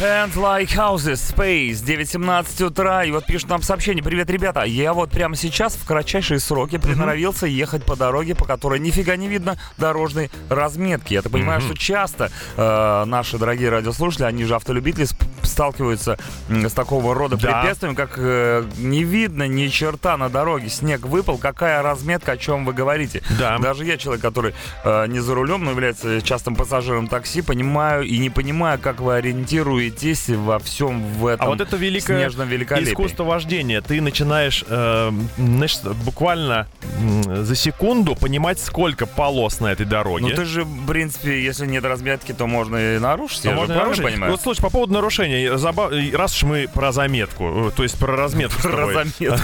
Hand Like Houses Space 9.17 утра. И вот пишут нам сообщение. Привет, ребята. Я вот прямо сейчас в кратчайшие сроки приноровился ехать по дороге, по которой нифига не видно дорожной разметки. Я так понимаю, что часто э, наши дорогие радиослушатели, они же автолюбители, сталкиваются с такого рода Да. препятствиями, как э, не видно ни черта на дороге, снег выпал, какая разметка, о чем вы говорите. Да. Даже я, человек, который э, не за рулем, но является частым пассажиром такси, понимаю и не понимаю, как вы ориентируетесь во всем в этом А вот это великое снежном великолепии. искусство вождения. Ты начинаешь, э, знаешь, буквально за секунду понимать, сколько полос на этой дороге. Ну ты же, в принципе, если нет разметки, то можно и нарушить. А я же можно правильно нарушить? понимаю? Вот слушай, по поводу нарушения, заба- раз уж мы про заметку, э, то есть про разметку Про заметку.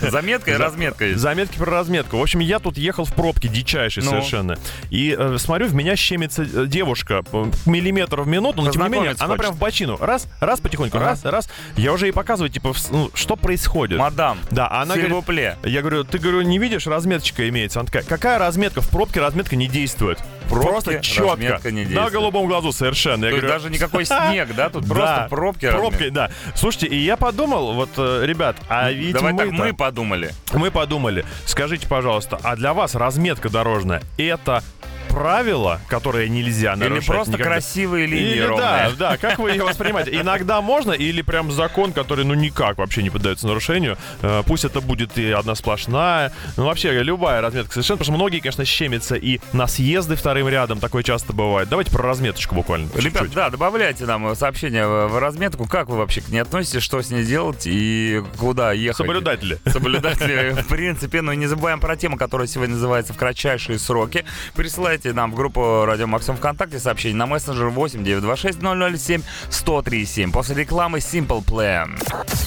Заметка и разметка. Заметки про разметку. В общем, я тут ехал в пробке дичайшей Ну. совершенно. И э, смотрю, в меня щемится э, девушка миллиметр в минуту, но тем не менее, она прям в бочину. Раз, раз потихоньку, раз, раз. Я уже ей показываю, типа, ну, что происходит. Мадам, Да, а она говорит, я говорю, ты, говорю, не видишь, разметочка имеется. Она такая, какая разметка? В пробке разметка не действует. пробке Просто четко. разметка не На действует. голубом глазу совершенно. Я То говорю, даже никакой снег, да? Тут просто пробки. Пробкой, да. Слушайте, и я подумал, вот, э, ребят, а ведь Давай так, мы-то- мы подумали. мы подумали, скажите, пожалуйста, а для вас разметка дорожная это правило, которое нельзя Или нарушать просто никогда? красивые линии Или ровные. да, да, как вы ее воспринимаете? Иногда можно, или прям закон, который ну никак вообще не поддается нарушению. Э, Пусть это будет и одна сплошная. Ну вообще любая разметка совершенно, потому что многие, конечно, щемятся и на съезды вторым рядом, такое часто бывает. Давайте про разметочку буквально. Ребят, чуть-чуть. да, добавляйте нам сообщение в разметку, как вы вообще к ней относитесь, что с ней делать и куда ехать. Соблюдатели. Соблюдатели, в принципе. Ну и не забываем про тему, которая сегодня называется «В кратчайшие сроки». Присылайте нам в группу Радио Максим ВКонтакте сообщение на мессенджер 8 926 007 1037. После рекламы Simple Plan.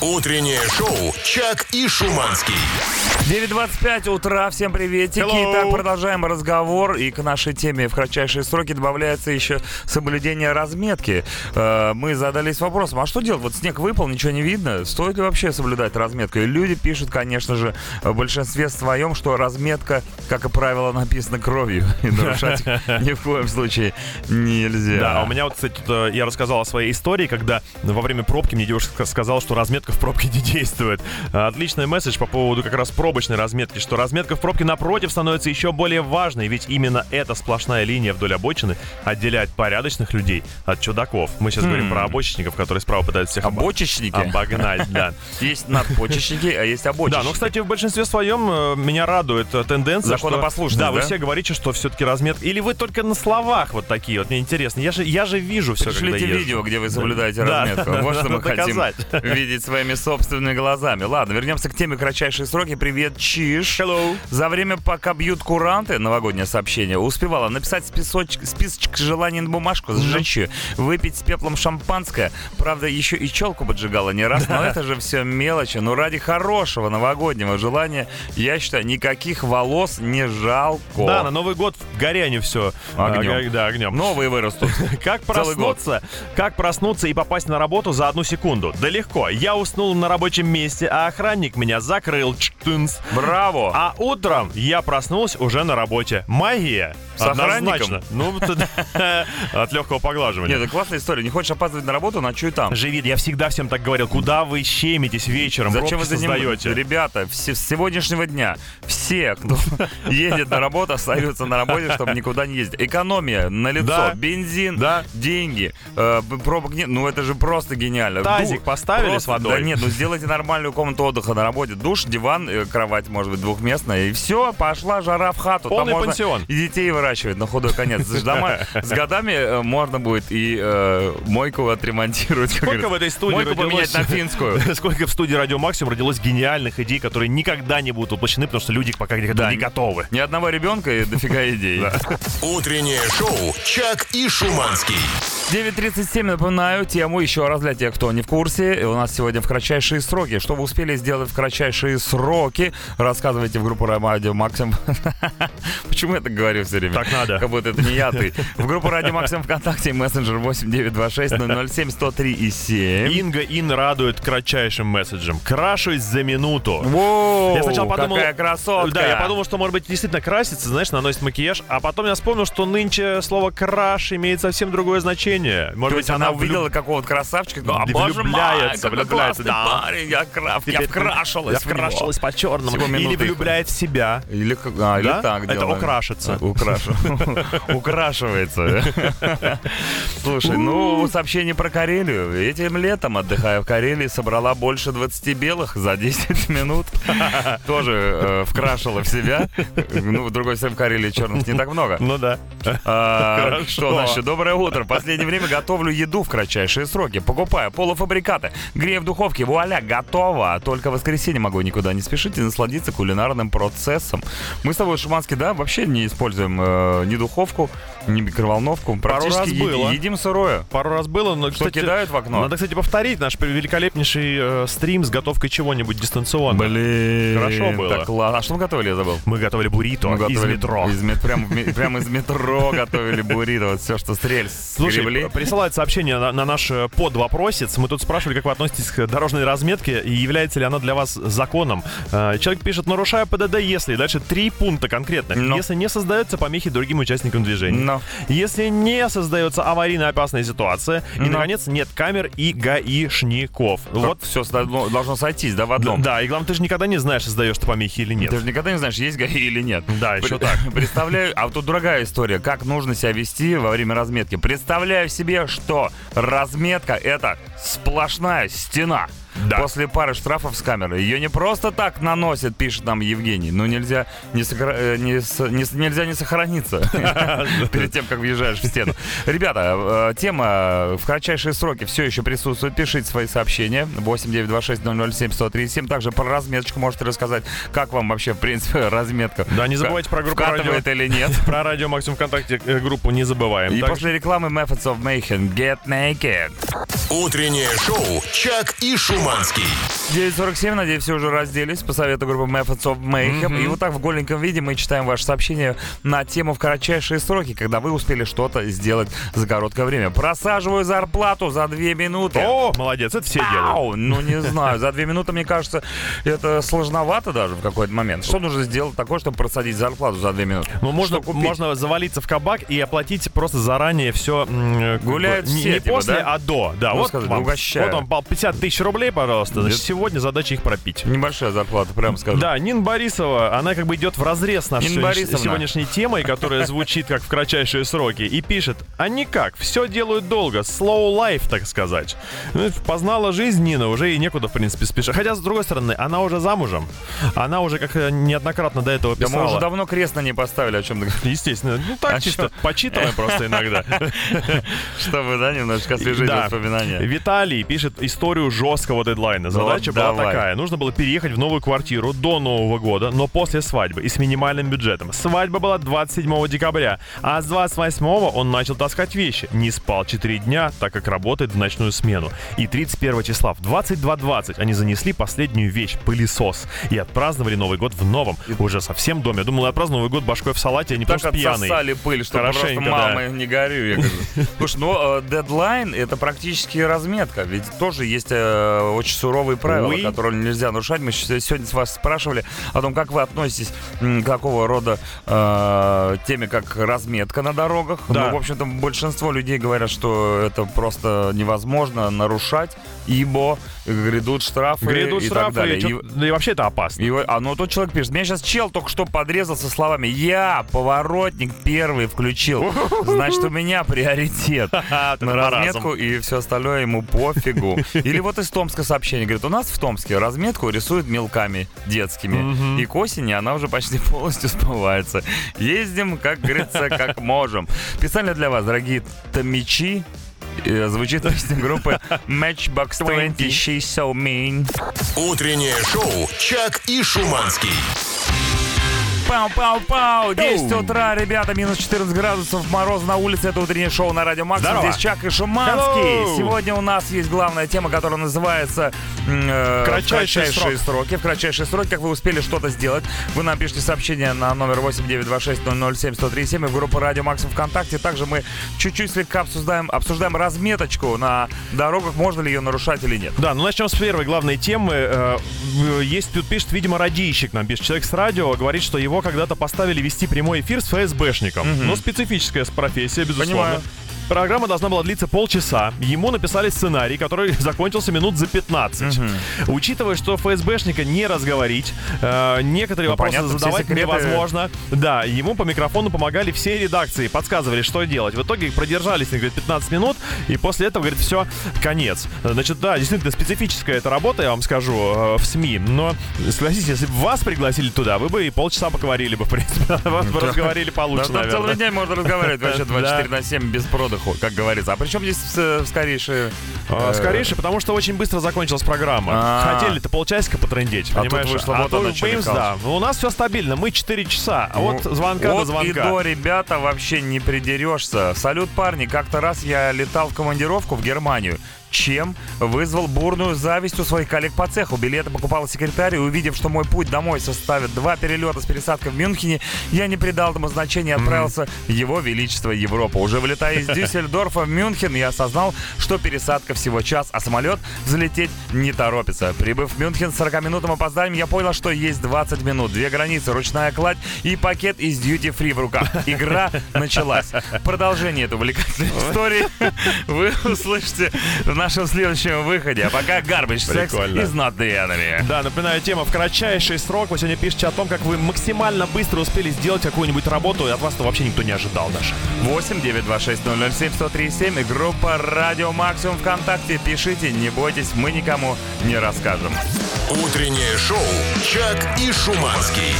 Утреннее шоу «Чак и Шуманский». 9.25 утра, всем приветики. Hello. Итак, продолжаем разговор. И к нашей теме в кратчайшие сроки добавляется еще соблюдение разметки. Э, Мы задались вопросом, а что делать? Вот снег выпал, ничего не видно. Стоит ли вообще соблюдать разметку? И люди пишут, конечно же, в большинстве своем, что разметка, как и правило, написана кровью. И нарушать ни в коем случае нельзя. Да, у меня вот, кстати, э, я рассказал о своей истории, когда во время пробки мне девушка ска- сказала, что разметка в пробке не действует. А, Отличный месседж по поводу как раз пробочной разметки, что разметка в пробке напротив становится еще более важной, ведь именно эта сплошная линия вдоль обочины отделяет порядочных людей от чудаков. Мы сейчас говорим про обочечников, которые справа пытаются всех Обочечники? обогнать, да. Есть надпочечники, а есть обочечники. Да, ну, кстати, в большинстве своем э, меня радует э, тенденция, что... Законопослушность, Да, вы все говорите, что все-таки разметка... Или вы только на словах вот такие вот, мне интересно. Я же, я же вижу все, когда Пришлите езжу. видео, где вы соблюдаете Да, разметку. Вот что мы хотим видеть своими собственными глазами. Ладно, вернемся к теме кратчайшие сроки. Привет, Чиш. Hello. За время, пока бьют куранты, новогоднее сообщение, успевала написать списочек, списочек желаний на бумажку, сжечь ее, выпить с пеплом шампанское. Правда, еще и челку поджигала не раз, но это же все мелочи. Но ради хорошего новогоднего желания, я считаю, никаких волос не жалко. Да, на Новый год в горяне все. Огнем. да, огнем. Новые вырастут. Как проснуться? Как проснуться и попасть на работу за одну секунду? Да легко. Я уснул на рабочем месте, а охранник меня закрыл. Чтынс. Браво! А утром я проснулся уже на работе. Магия. С охранником? Однозначно. Ну, от легкого поглаживания. Нет, это классная история. Не хочешь опаздывать на работу, ночуй там. Живит, я всегда всем так говорил, куда вы щемитесь вечером, Зачем вы создаете? Ребята, все, с сегодняшнего дня все, кто едет на работу, остаются на работе, чтобы никуда не ездить. Экономия на лицо, Да. бензин, Да. деньги, э, пробок нет. Ну это же просто гениально. Тазик поставили просто- с водой? Да нет, ну сделайте нормальную комнату отдыха на работе. Душ, диван, кровать, может быть, двухместная. И все, пошла жара в хату. Там Полный можно пансион. И детей выращивать на худой конец. С дома- С годами э, можно будет и э, мойку отремонтировать. Сколько в этой студии Мойку поменять родилось- на финскую. Сколько в студии Радио Максимум родилось гениальных идей, которые никогда не будут воплощены, потому что люди пока никогда Да. не готовы. Ни одного ребенка и дофига идей. Утреннее шоу «Чак и Шуманский». 9.37, напоминаю, тему еще раз для тех, кто не в курсе. У нас сегодня в кратчайшие сроки. Что вы успели сделать в кратчайшие сроки, рассказывайте в группу Радио Максим. Почему я так говорю все время? Так надо. Как будто это не я, ты. В группу Радио Максим ВКонтакте, мессенджер 8926 007 103 и 7. Инга Ин радует кратчайшим месседжем. Крашусь за минуту. Воу, Я сначала подумал... какая красотка. Да, я подумал, что, может быть, действительно красится, знаешь, наносит макияж, а потом я вспомнил, что нынче слово «краш» имеет совсем другое значение. То Может быть, есть она увидела какого-то красавчика, а боже мой, какой классный да. парень, я, краф, я вкрашилась Я в него. Вкрашилась по-черному. Всего Или влюбляет в себя. Или, как- а, или Да? так Это делаем. украшится. Украшу. Украшивается. Слушай, ну, сообщение про Карелию. Этим летом, отдыхая в Карелии, собрала больше 20 белых за 10 минут. Тоже э, вкрашила в себя. Ну, в другой стороне, в Карелии черных не так много. Ну да. А. Что значит? Доброе утро. Последнее время готовлю еду в кратчайшие сроки. Покупаю полуфабрикаты. Грею в духовке. Вуаля, готово. Только в воскресенье могу никуда не спешить и насладиться кулинарным процессом. Мы с тобой, Шуманский, да, вообще не используем э, ни духовку, ни микроволновку. Практически раз было. едим сырое. Пару раз было, но, Что кстати, кидают в окно? Надо, кстати, повторить наш великолепнейший э, стрим с готовкой чего-нибудь дистанционно. Блин. Хорошо было. Так, ладно. А что мы готовили, я забыл? Мы готовили буррито Мы из готовили метро. Из, мет- прям, прям из метро готовили буррито. Вот все, что с рельс Слушай, присылают сообщение на, на наш э, под вопросец. Мы тут спрашивали, как вы относитесь к дорожной разметке и является ли она для вас законом. Э, Человек пишет, нарушая ПДД, если. И Дальше три пункта конкретно. Но. Если не создаются помехи другим участникам движения. Но. Если не создается аварийно опасная ситуация. И, Но. наконец, нет камер и гаишников. Вот Вот. все должно сойтись, да, в одном. Да, и главное, ты же никогда не знаешь, создаешь ты помехи или нет. Ты же никогда не знаешь, есть ГАИ или нет. Да, еще так. Представляю, а вот тут другая история, как нужно себя вести во время разметки. Представляю себе, что разметка это сплошная стена. Да. После пары штрафов с камеры. Ее не просто так наносят, пишет нам Евгений. Ну нельзя не, сохра- э, не с- не нельзя не сохраниться перед тем, как въезжаешь в стену. Ребята, э, тема в кратчайшие сроки все еще присутствует. Пишите свои сообщения. 8926-007-1037. Также про разметочку можете рассказать, как вам вообще, в принципе, разметка. Да, не забывайте про группу радио. или нет. Про радио Максимум ВКонтакте э, группу не забываем. И после рекламы Methods of Mayhem Get Naked. Утреннее шоу «Чак и Шуманский». Шуманский. 9.47, надеюсь, все уже разделись по совету группы Methods of Mayhem. И вот так в голеньком виде мы читаем ваше сообщение на тему в кратчайшие сроки, когда вы успели что-то сделать за короткое время. Просаживаю зарплату за две минуты. О, молодец, это все делают. Ау, ну не знаю, за две минуты, мне кажется, это сложновато даже в какой-то момент. Что нужно сделать такое, чтобы просадить зарплату за две минуты? Ну, можно, можно завалиться в кабак и оплатить просто заранее все. Гуляют не, все, не типа, после, да? а до. Да, Ну, вот сказать, вам, вот вам пал 50 тысяч рублей, пожалуйста. Значит, сегодня задача их пропить. Небольшая зарплата, прям скажу. Да, Нин Борисова, она как бы идет в разрез нашей сегодняшней темой, которая звучит как в кратчайшие сроки, и пишет, а никак, все делают долго, slow life, так сказать. Ну, познала жизнь Нина, уже и некуда, в принципе, спешить. Хотя, с другой стороны, она уже замужем, она уже, как неоднократно до этого Да мы уже писала. давно крест на ней поставили, о чем ты говоришь. Естественно, ну так А чисто, чё? почитываем просто иногда. Чтобы, да, немножко освежить воспоминания. Виталий пишет историю жесткого дедлайна. Задача была давай. такая. Нужно было переехать в новую квартиру до Нового года, но после свадьбы и с минимальным бюджетом. Свадьба была 27 декабря, а с 28 он начал таскать вещи. Не спал 4 дня, так как работает в ночную смену. И 31 числа в 22.20 они занесли последнюю вещь — пылесос. И отпраздновали Новый год в новом, уже совсем доме. Я думал, я отпраздную Новый год башкой в салате, а не Так просто пьяный. отсосали пыль, что просто мама, не горю. Слушай, ну, э, дедлайн — это практически разметка. Ведь тоже есть э, очень суровые правила, Уи. которые нельзя нарушать. Мы сегодня с вас спрашивали о том, как вы относитесь к какого рода э, теме, как разметка на дорогах. Да. Ну, в общем-то, большинство людей говорят, что это просто невозможно нарушать, ибо грядут штрафы Грядут и штрафы, так далее. и, И- да и вообще это опасно. и а ну тут человек пишет, меня сейчас чел только что подрезал со словами «Я поворотник первый включил, значит у меня приоритет на разметку и все остальное ему пофигу». Или вот из Томска сообщение, говорит, у нас в Томске разметку рисуют мелками детскими, и к осени она уже почти полностью сбывается. Ездим, как говорится, как можем. Специально для вас, дорогие томичи, э, звучит песня группы Matchbox 20 She's So Mean. Утреннее шоу «Чак и Шуманский». Пау-пау-пау! 10 утра, ребята, минус 14 градусов, мороз на улице. Это утреннее шоу на Радио. Здорово. Здесь Чак и Шуманский. Hello. Сегодня у нас есть главная тема, которая называется э, Кратчайший «Кратчайшие сроки». В кратчайшие сроки, как вы успели что-то сделать, вы нам пишите сообщение на номер 8926-007-1037 и в группу Радио Максимум ВКонтакте. Также мы чуть-чуть слегка обсуждаем, обсуждаем разметочку на дорогах, можно ли ее нарушать или нет. Да, ну начнем с первой главной темы. Э, Есть тут пишет, видимо, радийщик нам пишет. Человек с радио говорит, что его когда-то поставили вести прямой эфир с ФСБшником. Ну, специфическая профессия, безусловно. Понимаю. Программа должна была длиться полчаса. Ему написали сценарий, который закончился минут за 15. Учитывая, что ФСБшника не разговорить, э, некоторые Ну, вопросы понятно, задавать секреты- невозможно. Да, ему по микрофону помогали все редакции, подсказывали, что делать. В итоге продержались, говорит, 15 минут, и после этого, говорит, все, конец. Значит, да, действительно, специфическая эта работа, я вам скажу, э, в СМИ. Но, согласитесь, если бы вас пригласили туда, вы бы и полчаса поговорили бы, в принципе. Вас бы разговорили получше, там целый наверное. день можно разговаривать вообще 24 на 7 без как говорится. А при чем здесь э, скорейшие... А, э, Скорейше, потому что очень быстро закончилась программа. А. Хотели-то полчасика потрындеть, А тут понимаешь? вышло вот оно тут чё, боимся, Михалыч. да. Ну, У нас все стабильно, мы 4 часа, а от Ну, звонка от до звонка. и до, ребята, вообще не придерешься. Салют, парни. Как-то раз я летал в командировку в Германию. Чем вызвал бурную зависть у своих коллег по цеху. Билеты покупал секретарь, и увидев, что мой путь домой составит два перелета с пересадкой в Мюнхене, я не придал этому значения и отправился в его величество Европа. Уже вылетая из Дюссельдорфа в Мюнхен, я осознал, что пересадка всего час, а самолет взлететь не торопится. Прибыв в Мюнхен с 40-минутным опозданием, я понял, что есть 20 минут, две границы, ручная кладь и пакет из Duty Free в руках. Игра началась. Продолжение этой увлекательной истории вы услышите в нашем следующем выходе. А пока Garbage Sex Прикольно. is not the enemy. Да, напоминаю, тема в кратчайший срок. Вы сегодня пишете о том, как вы максимально быстро успели сделать какую-нибудь работу, и от вас-то вообще никто не ожидал даже. 8 926 007 1037 и группа Радио Максимум ВКонтакте. Пишите, не бойтесь, мы никому не расскажем. Утреннее шоу «Чак и Шуманский».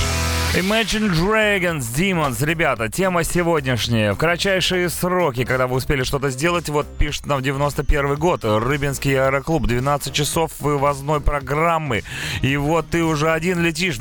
Imagine Dragons, Demons. Ребята, тема сегодняшняя. В кратчайшие сроки, когда вы успели что-то сделать, вот пишет нам 91 год. Рыбинский аэроклуб, 12 часов вывозной программы. И вот ты уже один летишь.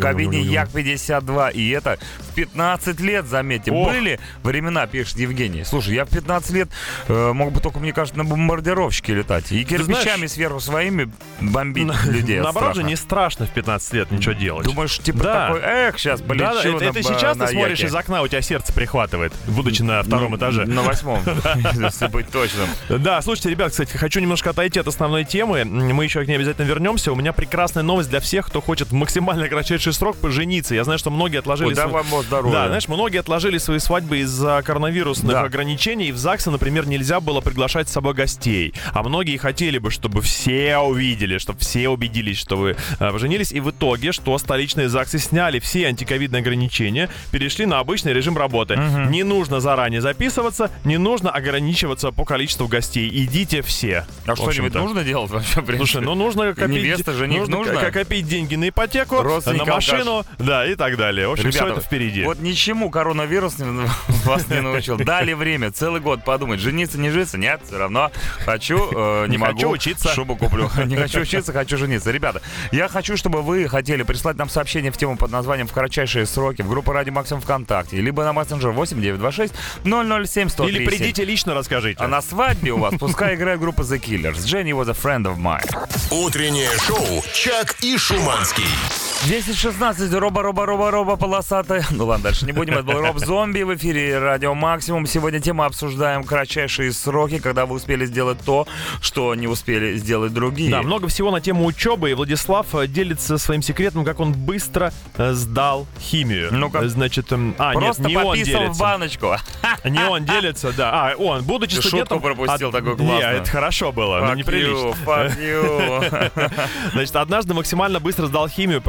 кабине Як-52. И это в 15 лет, заметьте. Ох. Были времена, пишет Евгений. Слушай, я в 15 лет э, мог бы только, мне кажется, на бомбардировщике летать. И кирпичами знаешь, сверху своими бомбить людей. от Наоборот же страха. не страшно в 15 лет ничего делать. Думаешь, типа Да. такой, эх, сейчас полечу Да, это, это сейчас на ты смотришь Яке». из окна, у тебя сердце прихватывает, будучи на втором Ну, этаже. На восьмом, если быть точным. Да, слушайте, ребят, кстати, хочу немножко отойти от основной темы. Мы еще к ней обязательно вернемся. У меня прекрасная новость для всех, кто хочет в максимально кратчайший срок пожениться. Я знаю, что многие отложили... Св- вам здоровья. Да, знаешь, многие отложили свои свадьбы из-за коронавирусных Да. ограничений. И в ЗАГСы, например, нельзя было приглашать с собой гостей. А многие хотели бы, чтобы все увидели, чтобы все убедились, что вы э, поженились. И в итоге, что столичные ЗАГСы сняли все антиковидные ограничения, перешли на обычный режим работы. Не нужно заранее записываться, не нужно ограничиваться по количеству гостей. Идите все. А что-нибудь нужно делать вообще? Слушай, ну нужно копить, невеста, жених нужно нужно? копить деньги на ипотеку, на машину, да, и так далее. В общем, все Ребята, это впереди. Вот ничему коронавирус вас не научил. Дали время, целый год подумать, жениться, не жениться. Нет, все равно хочу, э, не, Не могу. хочу учиться. Шубу куплю. Не хочу учиться, хочу жениться. Ребята, я хочу, чтобы вы хотели прислать нам сообщение в тему под названием «В кратчайшие сроки» в группу Радио Максимум ВКонтакте, либо на мессенджер 8926 007 137. Или придите лично расскажите. А на свадьбе у вас пускай играет группа The Killers. Jenny was a friend of mine. Утреннее шоу «Чак и Шуманский». 10.16, роба, роба, роба, роба, полосатая. Ну ладно, дальше не будем. Это был Роб Зомби в эфире Радио Максимум. Сегодня тема обсуждаем кратчайшие сроки, когда вы успели сделать то, что не успели сделать другие. Да, много всего на тему учебы, и Владислав э, делится своим секретом, как он быстро э, сдал химию. Ну-ка. Э, Значит, эм, а, Просто нет, не он пописал в делится. баночку. Не он делится, да. А, он, будучи Ты студентом... шутку пропустил от- такую классную. это хорошо было, но Fuck неприлично. you, fuck you. Значит, однажды максимально быстро сдал химию,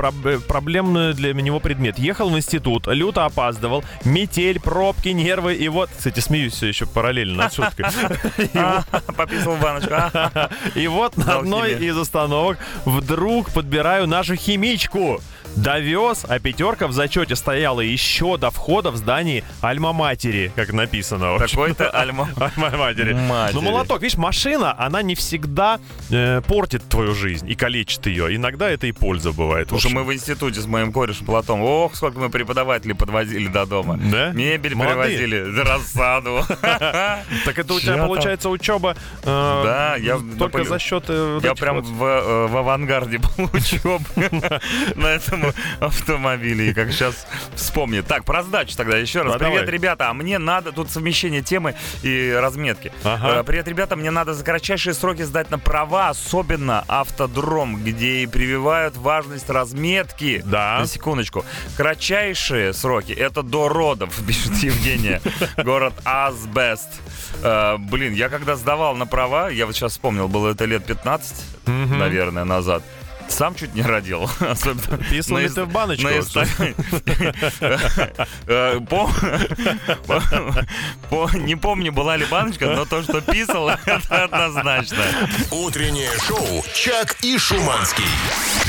проблемную для него предмет. Ехал в институт, люто опаздывал, метель, пробки, нервы, и вот, кстати, смеюсь все еще параллельно над шуткой. А, Пописал баночку. А. И вот на одной из остановок вдруг подбираю нашу химичку. Довез, а пятерка в зачете стояла еще до входа в здании Альма-Матери, как написано. Такой-то альма. Альма-Матери. Матери. Ну, молоток, видишь, машина, она не всегда э, портит твою жизнь и калечит ее. Иногда это и польза бывает. общем. мы в институте с моим корешем Платом, ох, сколько мы преподавателей подвозили до дома. Да? Мебель Молодые. привозили, рассаду. Так это у тебя получается учеба э, Да, я только за счет э, Я прям в авангарде был учеб на этом автомобиле, и как сейчас вспомню. Так, про сдачу тогда еще раз. Привет, ребята, а мне надо, тут совмещение темы и разметки. Э, Привет, ребята, мне надо за кратчайшие сроки сдать на права, особенно автодром, где и прививают важность разметки. Да. На секундочку. Кратчайшие сроки, это до родов, пишет Евгения. Город Асбест. Э, блин, я когда сдавал на права, я вот сейчас вспомнил, было это лет 15, наверное, назад. Сам чуть не родил. Особенно Писал ли ты в баночку? Э, Не помню, была ли баночка, но то, что писал, это однозначно. Утреннее шоу «Чак и Шуманский».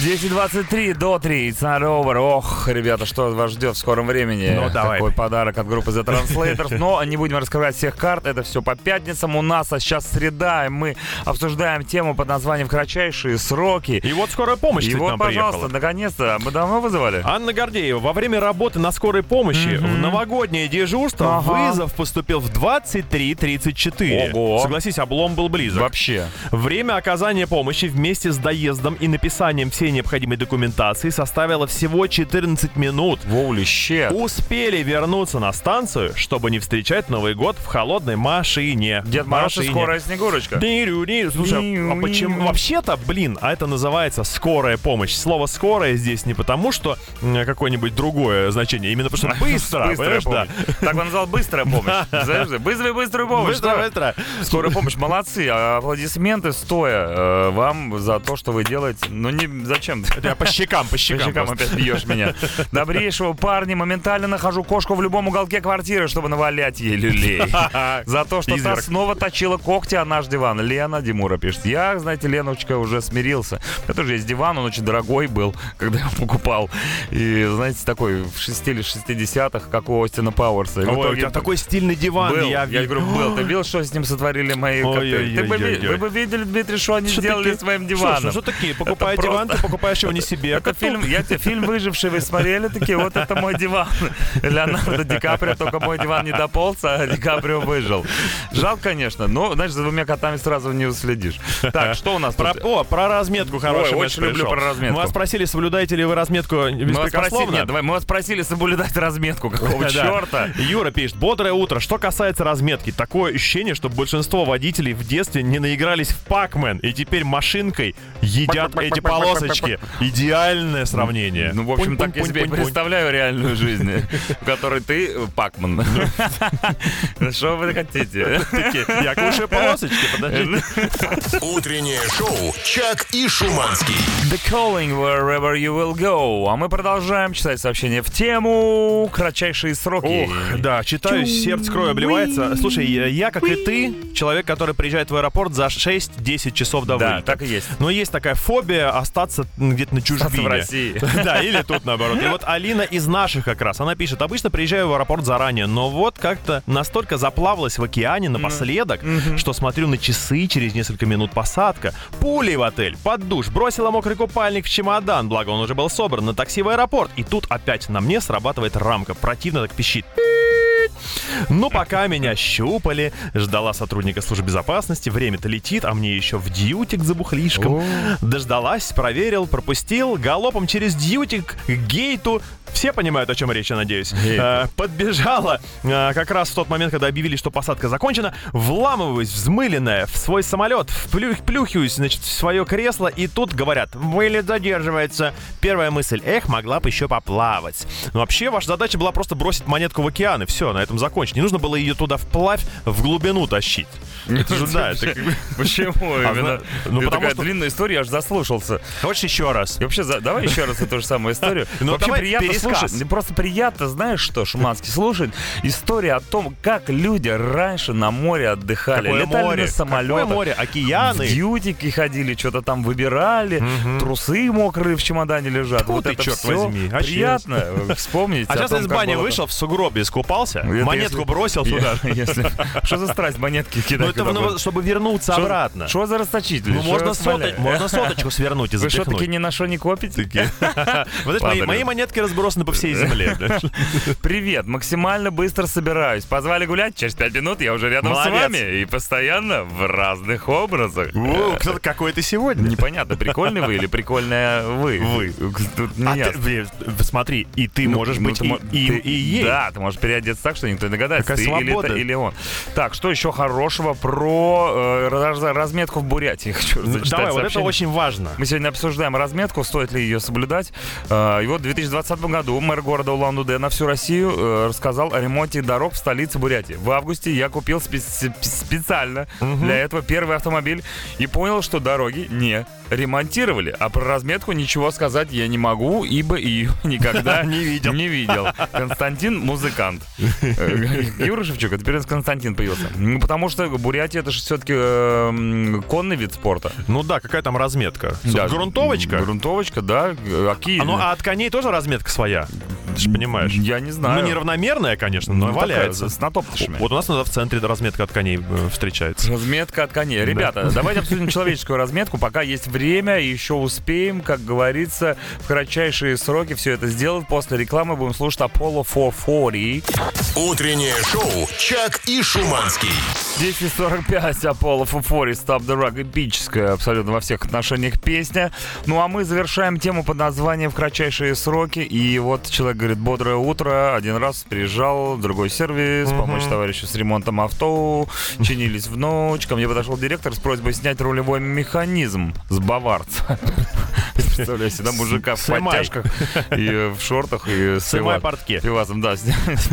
10.23 до 3, it's not over. Ох, ребята, что вас ждет в скором времени? Ну, давай. Такой подарок от группы The Translators. Но не будем раскрывать всех карт, это все по пятницам у нас, а сейчас среда, и мы обсуждаем тему под названием «Кратчайшие сроки». И вот скорая помощь, И кстати, вот, нам пожалуйста, приехала. наконец-то, мы давно вызывали? Анна Гордеева, во время работы на скорой помощи в новогоднее дежурство Ага. вызов поступил в 23.34. Ого. Согласись, облом был близок. Вообще. Время оказания помощи вместе с доездом и написанием всей необходимой документации составило всего 14 минут. Воули, щет. Успели вернуться на станцию, чтобы не встречать Новый год в холодной машине. Дед Мороз и Машине. скорая Снегурочка. Дырю-дырю. Слушай, а почему? Вообще-то, блин, а это называется скорая помощь. Слово скорая здесь не потому, что какое-нибудь другое значение, именно потому что быстро, Быстрая да. Так он назвал быстрая помощь. Вызови быструю помощь. Быстро, быстро. Скорая помощь, молодцы. А Аплодисменты стоя э, вам за то, что вы делаете. Ну не зачем? Я по щекам, по По щекам. щекам просто. опять бьешь меня. Добрейшего парня, моментально нахожу кошку в любом уголке квартиры, чтобы навалять ей люлей. За то, что та снова точила когти о наш диван. Лена Димура пишет. Я, знаете, Леночка, уже смирился. Это тоже есть диван, он очень дорогой был, когда я покупал. И, знаете, такой в 60 или 60-х, как у Остина Пауэрса. Ой, у итоге тебя такой стильный диван. был. Я, Я, говорю, был. Ты видел, что с ним сотворили мои коты? Ты бы. Вы бы видели, Дмитрий, что они Что сделали такие- с моим Что, диваном. что, что такие? Покупают Это диван, просто- покупаешь его не себе, Это фильм, я тебе фильм «Выживший» вы смотрели, такие, вот это мой диван. Леонардо Ди Каприо, только мой диван не дополз, а Ди Каприо выжил. Жалко, конечно, но, знаешь, за двумя котами сразу не уследишь. Так, что у нас Про, тут? о, про разметку хороший Ой, матч очень люблю пришел. про разметку. Мы вас спросили, соблюдаете ли вы разметку Мы вас спросили, беспрекословно. нет, давай, мы вас просили соблюдать разметку. Какого Да. черта? Юра пишет, бодрое утро. Что касается разметки, такое ощущение, что большинство водителей в детстве не наигрались в Пакмен и теперь машинкой едят эти полосочки. Идеальное сравнение. Ну, в общем, так я себе представляю реальную жизнь, в которой ты Пакман. Что вы хотите? Я кушаю полосочки, подожди. Утреннее шоу «Чак и Шуманский». The calling wherever you will go. А мы продолжаем читать сообщения в тему кратчайшие сроки. Ох, да, читаю, сердце кровью обливается. Слушай, я, как и ты, человек, который приезжает в аэропорт за 6-10 часов до Да, вылета. так и есть. Но есть такая фобия остаться где-то на чужбине. Остаться в России. Да, или тут наоборот. И вот Алина из наших как раз, она пишет, обычно приезжаю в аэропорт заранее, но вот как-то настолько заплавалась в океане напоследок, что смотрю на часы, через несколько минут посадка, пулей в отель, под душ, бросила мокрый купальник в чемодан, благо он уже был собран, на такси в аэропорт, и тут опять на мне срабатывает рамка, противно так пищит. Ну, пока меня щупали, ждала сотрудника службы безопасности, время-то летит, а мне еще в дьютик за бухлишком. Дождалась, проверил, пропустил, галопом через дьютик к гейту. Все понимают, о чем речь, я надеюсь. Э, подбежала э, как раз в тот момент, когда объявили, что посадка закончена, вламываюсь, взмыленная, в свой самолет, вплю- плюхаюсь, значит, в свое кресло, и тут говорят, вылет задерживается. Первая мысль, эх, могла бы еще поплавать. Но вообще, ваша задача была просто бросить монетку в океан, и все, на этом закончить. Не нужно было ее туда вплавь, в глубину тащить. Это же, да, это Почему А, именно? ну, потому такая что- длинная история, я аж заслушался. Хочешь еще раз? И вообще, давай еще раз эту же самую историю. Ну, Вообще приятно слушать. Мне Просто приятно, знаешь что, Шуманский, слушать историю о том, как люди раньше на море отдыхали. Какое летали море? на самолетах. Какое море? Океаны? В дьютики ходили, что-то там выбирали, трусы мокрые в чемодане лежат. Тьфу вот ты, это черт все возьми. А приятно вспомнить. А сейчас из бани вышел, в сугробе искупался, Это монетку если- бросил туда. Если- Что за страсть монетки Ну кидать? это туда ну, чтобы вернуться Что- обратно. Что за расточитель? Ну можно, валяет? можно соточку свернуть и Вы что, таки ни на что не копите? Вот мои, мои монетки разбросаны по всей земле. Привет, максимально быстро собираюсь. Позвали гулять, через пять минут я уже рядом Молодец. с вами. И постоянно в разных образах. О, кто- Какой ты сегодня? Непонятно, прикольный вы или прикольная вы. Вы. Тут А ты, смотри, и ты Ну, можешь ну, быть ты и, им, ты- и ей. Да, ты можешь переодеться так, что никто не догадается, Какая ты или, свобода. это, или он. Так, что еще хорошего про э, раз- разметку в Бурятии? Хочу зачитать Давай, вот это сообщение. очень важно. Мы сегодня обсуждаем разметку, стоит ли ее соблюдать. Э, И вот в 2020 году мэр города Улан-Удэ на всю Россию э, рассказал о ремонте дорог в столице Бурятии. В августе я купил спе- специально для этого первый автомобиль и понял, что дороги не ремонтировали. А про разметку ничего сказать я не могу, ибо ее никогда Не видел. Не видел. Константин музыкант. Э, Юра Шевчук, а теперь у нас Константин появился. Ну, потому что Бурятия это же все-таки конный вид спорта. Ну да, какая там разметка? Да, Грунтовочка? Грунтовочка, да. А? А, ну, а от коней тоже разметка своя? Ты же понимаешь. Я не знаю. Ну, неравномерная, конечно, но Ну, такая, валяется. с натоптышами. Вот у нас в центре разметка от коней э, встречается. Разметка от коней. Ребята, давайте обсудим человеческую разметку, пока есть время, еще успеем, как говорится, в кратчайшие сроки все это сделать. После рекламы будем слушать Apollo 440. Утреннее шоу «Чак и Шуманский». 10.45 Apollo 440 Stop the Rock. Эпическая абсолютно во всех отношениях песня. Ну а мы завершаем тему под названием «В кратчайшие сроки». И вот человек говорит, бодрое утро. Один раз приезжал в другой сервис, помочь товарищу с ремонтом авто. Чинились в ночь. Ко мне подошел директор с просьбой снять рулевой механизм с баварца. Представляю себе, да, мужика в подтяжках и в шортах и с пива- портки. пивасом, да.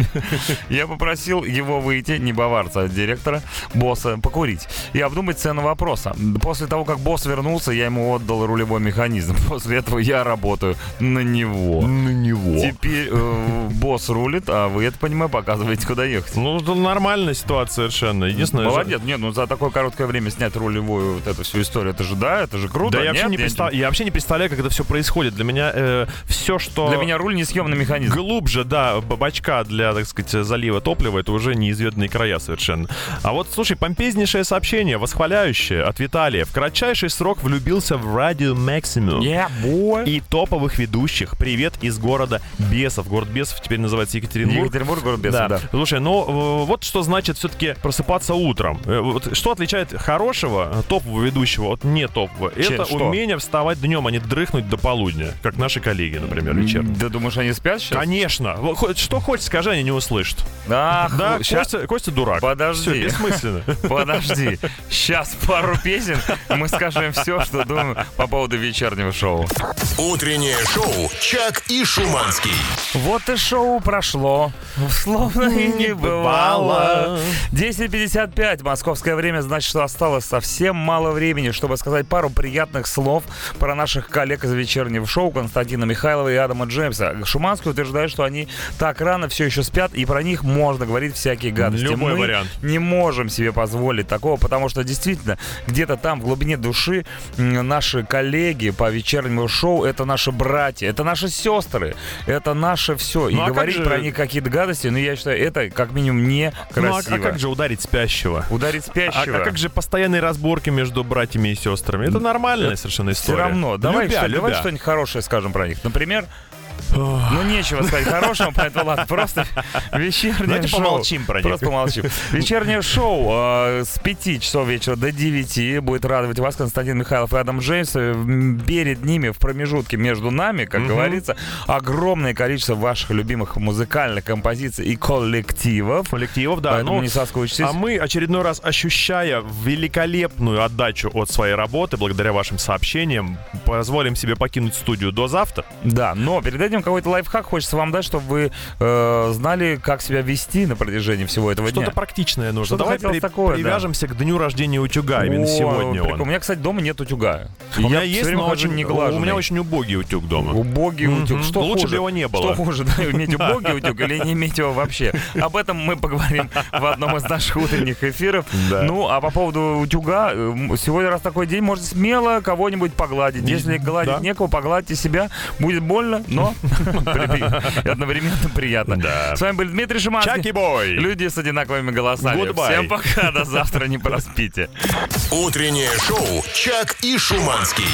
Я попросил его выйти, не баварца, а директора, босса, покурить и обдумать цену вопроса. После того, как босс вернулся, я ему отдал рулевой механизм. После этого я работаю на него. На него. Теперь э, босс рулит, а вы, это понимаю, показываете, куда ехать. Ну, это нормальная ситуация совершенно. Единственное... Молодец, нет, ну за такое короткое время снять рулевую вот эту всю историю, это же да, это же круто. Да я вообще, нет? не представ- я вообще не представляю, понимаю, как это все происходит. Для меня э, все, что... Для меня руль несъемный механизм. Глубже, да, бачка для, так сказать, залива топлива, это уже неизведанные края совершенно. А вот, слушай, помпезнейшее сообщение, восхваляющее от Виталия. В кратчайший срок влюбился в радио Максимум. Yeah, boy. И топовых ведущих. Привет из города Бесов. Город Бесов теперь называется Екатеринбург. Екатеринбург, город Бесов, Да. да. Слушай, ну э, вот что значит все-таки просыпаться утром. Э, Вот что отличает хорошего э, топового ведущего от не топового? Че- Это что? умение вставать днем, а не дрыхнуть до полудня, как наши коллеги, например, вечерние. Ты думаешь, они спят сейчас? Конечно. Что хочешь, скажи, они не услышат. Ах, Да, щас- Костя, Костя дурак. Подожди. Все, бессмысленно. Подожди. Сейчас пару песен, мы скажем все, что думаем по поводу вечернего шоу. Утреннее шоу «Чак и Шуманский». Вот и шоу прошло, словно и не бывало. 10.55, московское время, значит, что осталось совсем мало времени, чтобы сказать пару приятных слов про наших коллег из вечернего шоу Константина Михайлова и Адама Джеймса. Шуманский утверждает, что они так рано все еще спят, и про них можно говорить всякие гадости. Любой Мы вариант. не можем себе позволить такого, потому что действительно где-то там в глубине души наши коллеги по вечернему шоу это наши братья, это наши сестры, это наше все. И Ну, а как говорить же- про них какие-то гадости, ну я считаю, это как минимум не Ну, а, красиво. а как же ударить спящего? Ударить А, спящего. а как же постоянные разборки между братьями и сестрами? Это нормальная совершенно Все история. равно. Давай, Любя, что, любя. что-нибудь хорошее скажем про них. Например, ну, нечего сказать хорошего, поэтому ладно, просто вечернее Давайте шоу. помолчим про них. Просто помолчим. Вечернее шоу э, с 5 часов вечера до 9 будет радовать вас Константин Михайлов и Адам Джеймс. Э, Перед ними в промежутке между нами, как говорится, огромное количество ваших любимых музыкальных композиций и коллективов. коллективов, да. Поэтому ну, не соскучитесь. А мы очередной раз, ощущая великолепную отдачу от своей работы, благодаря вашим сообщениям, позволим себе покинуть студию до завтра. Да, но перед этим какой-то лайфхак хочется вам дать, чтобы вы э, знали, как себя вести на протяжении всего этого Что-то дня. практичное нужно. Что-то Давай при- такое, да. привяжемся к дню рождения утюга. Именно О, сегодня прикол. У он. меня, кстати, дома нет утюга. У меня Я есть, но очень, неглаженный. у меня очень убогий утюг дома. Убогий Мгм. утюг. Что Лучше хуже? бы его не было. Что хуже, да, иметь убогий утюг или не иметь его вообще? Об этом мы поговорим в одном из наших утренних эфиров. Да. Ну, а по поводу утюга, сегодня раз такой день, можно смело кого-нибудь погладить. Если гладить Да. некого, погладьте себя. Будет больно, но при- одновременно приятно. Да. С вами был Дмитрий Шиманский. Чаки-бой! Люди с одинаковыми голосами. Goodbye. Всем пока, до завтра, не проспите. Утреннее шоу «Чак и Шуманский».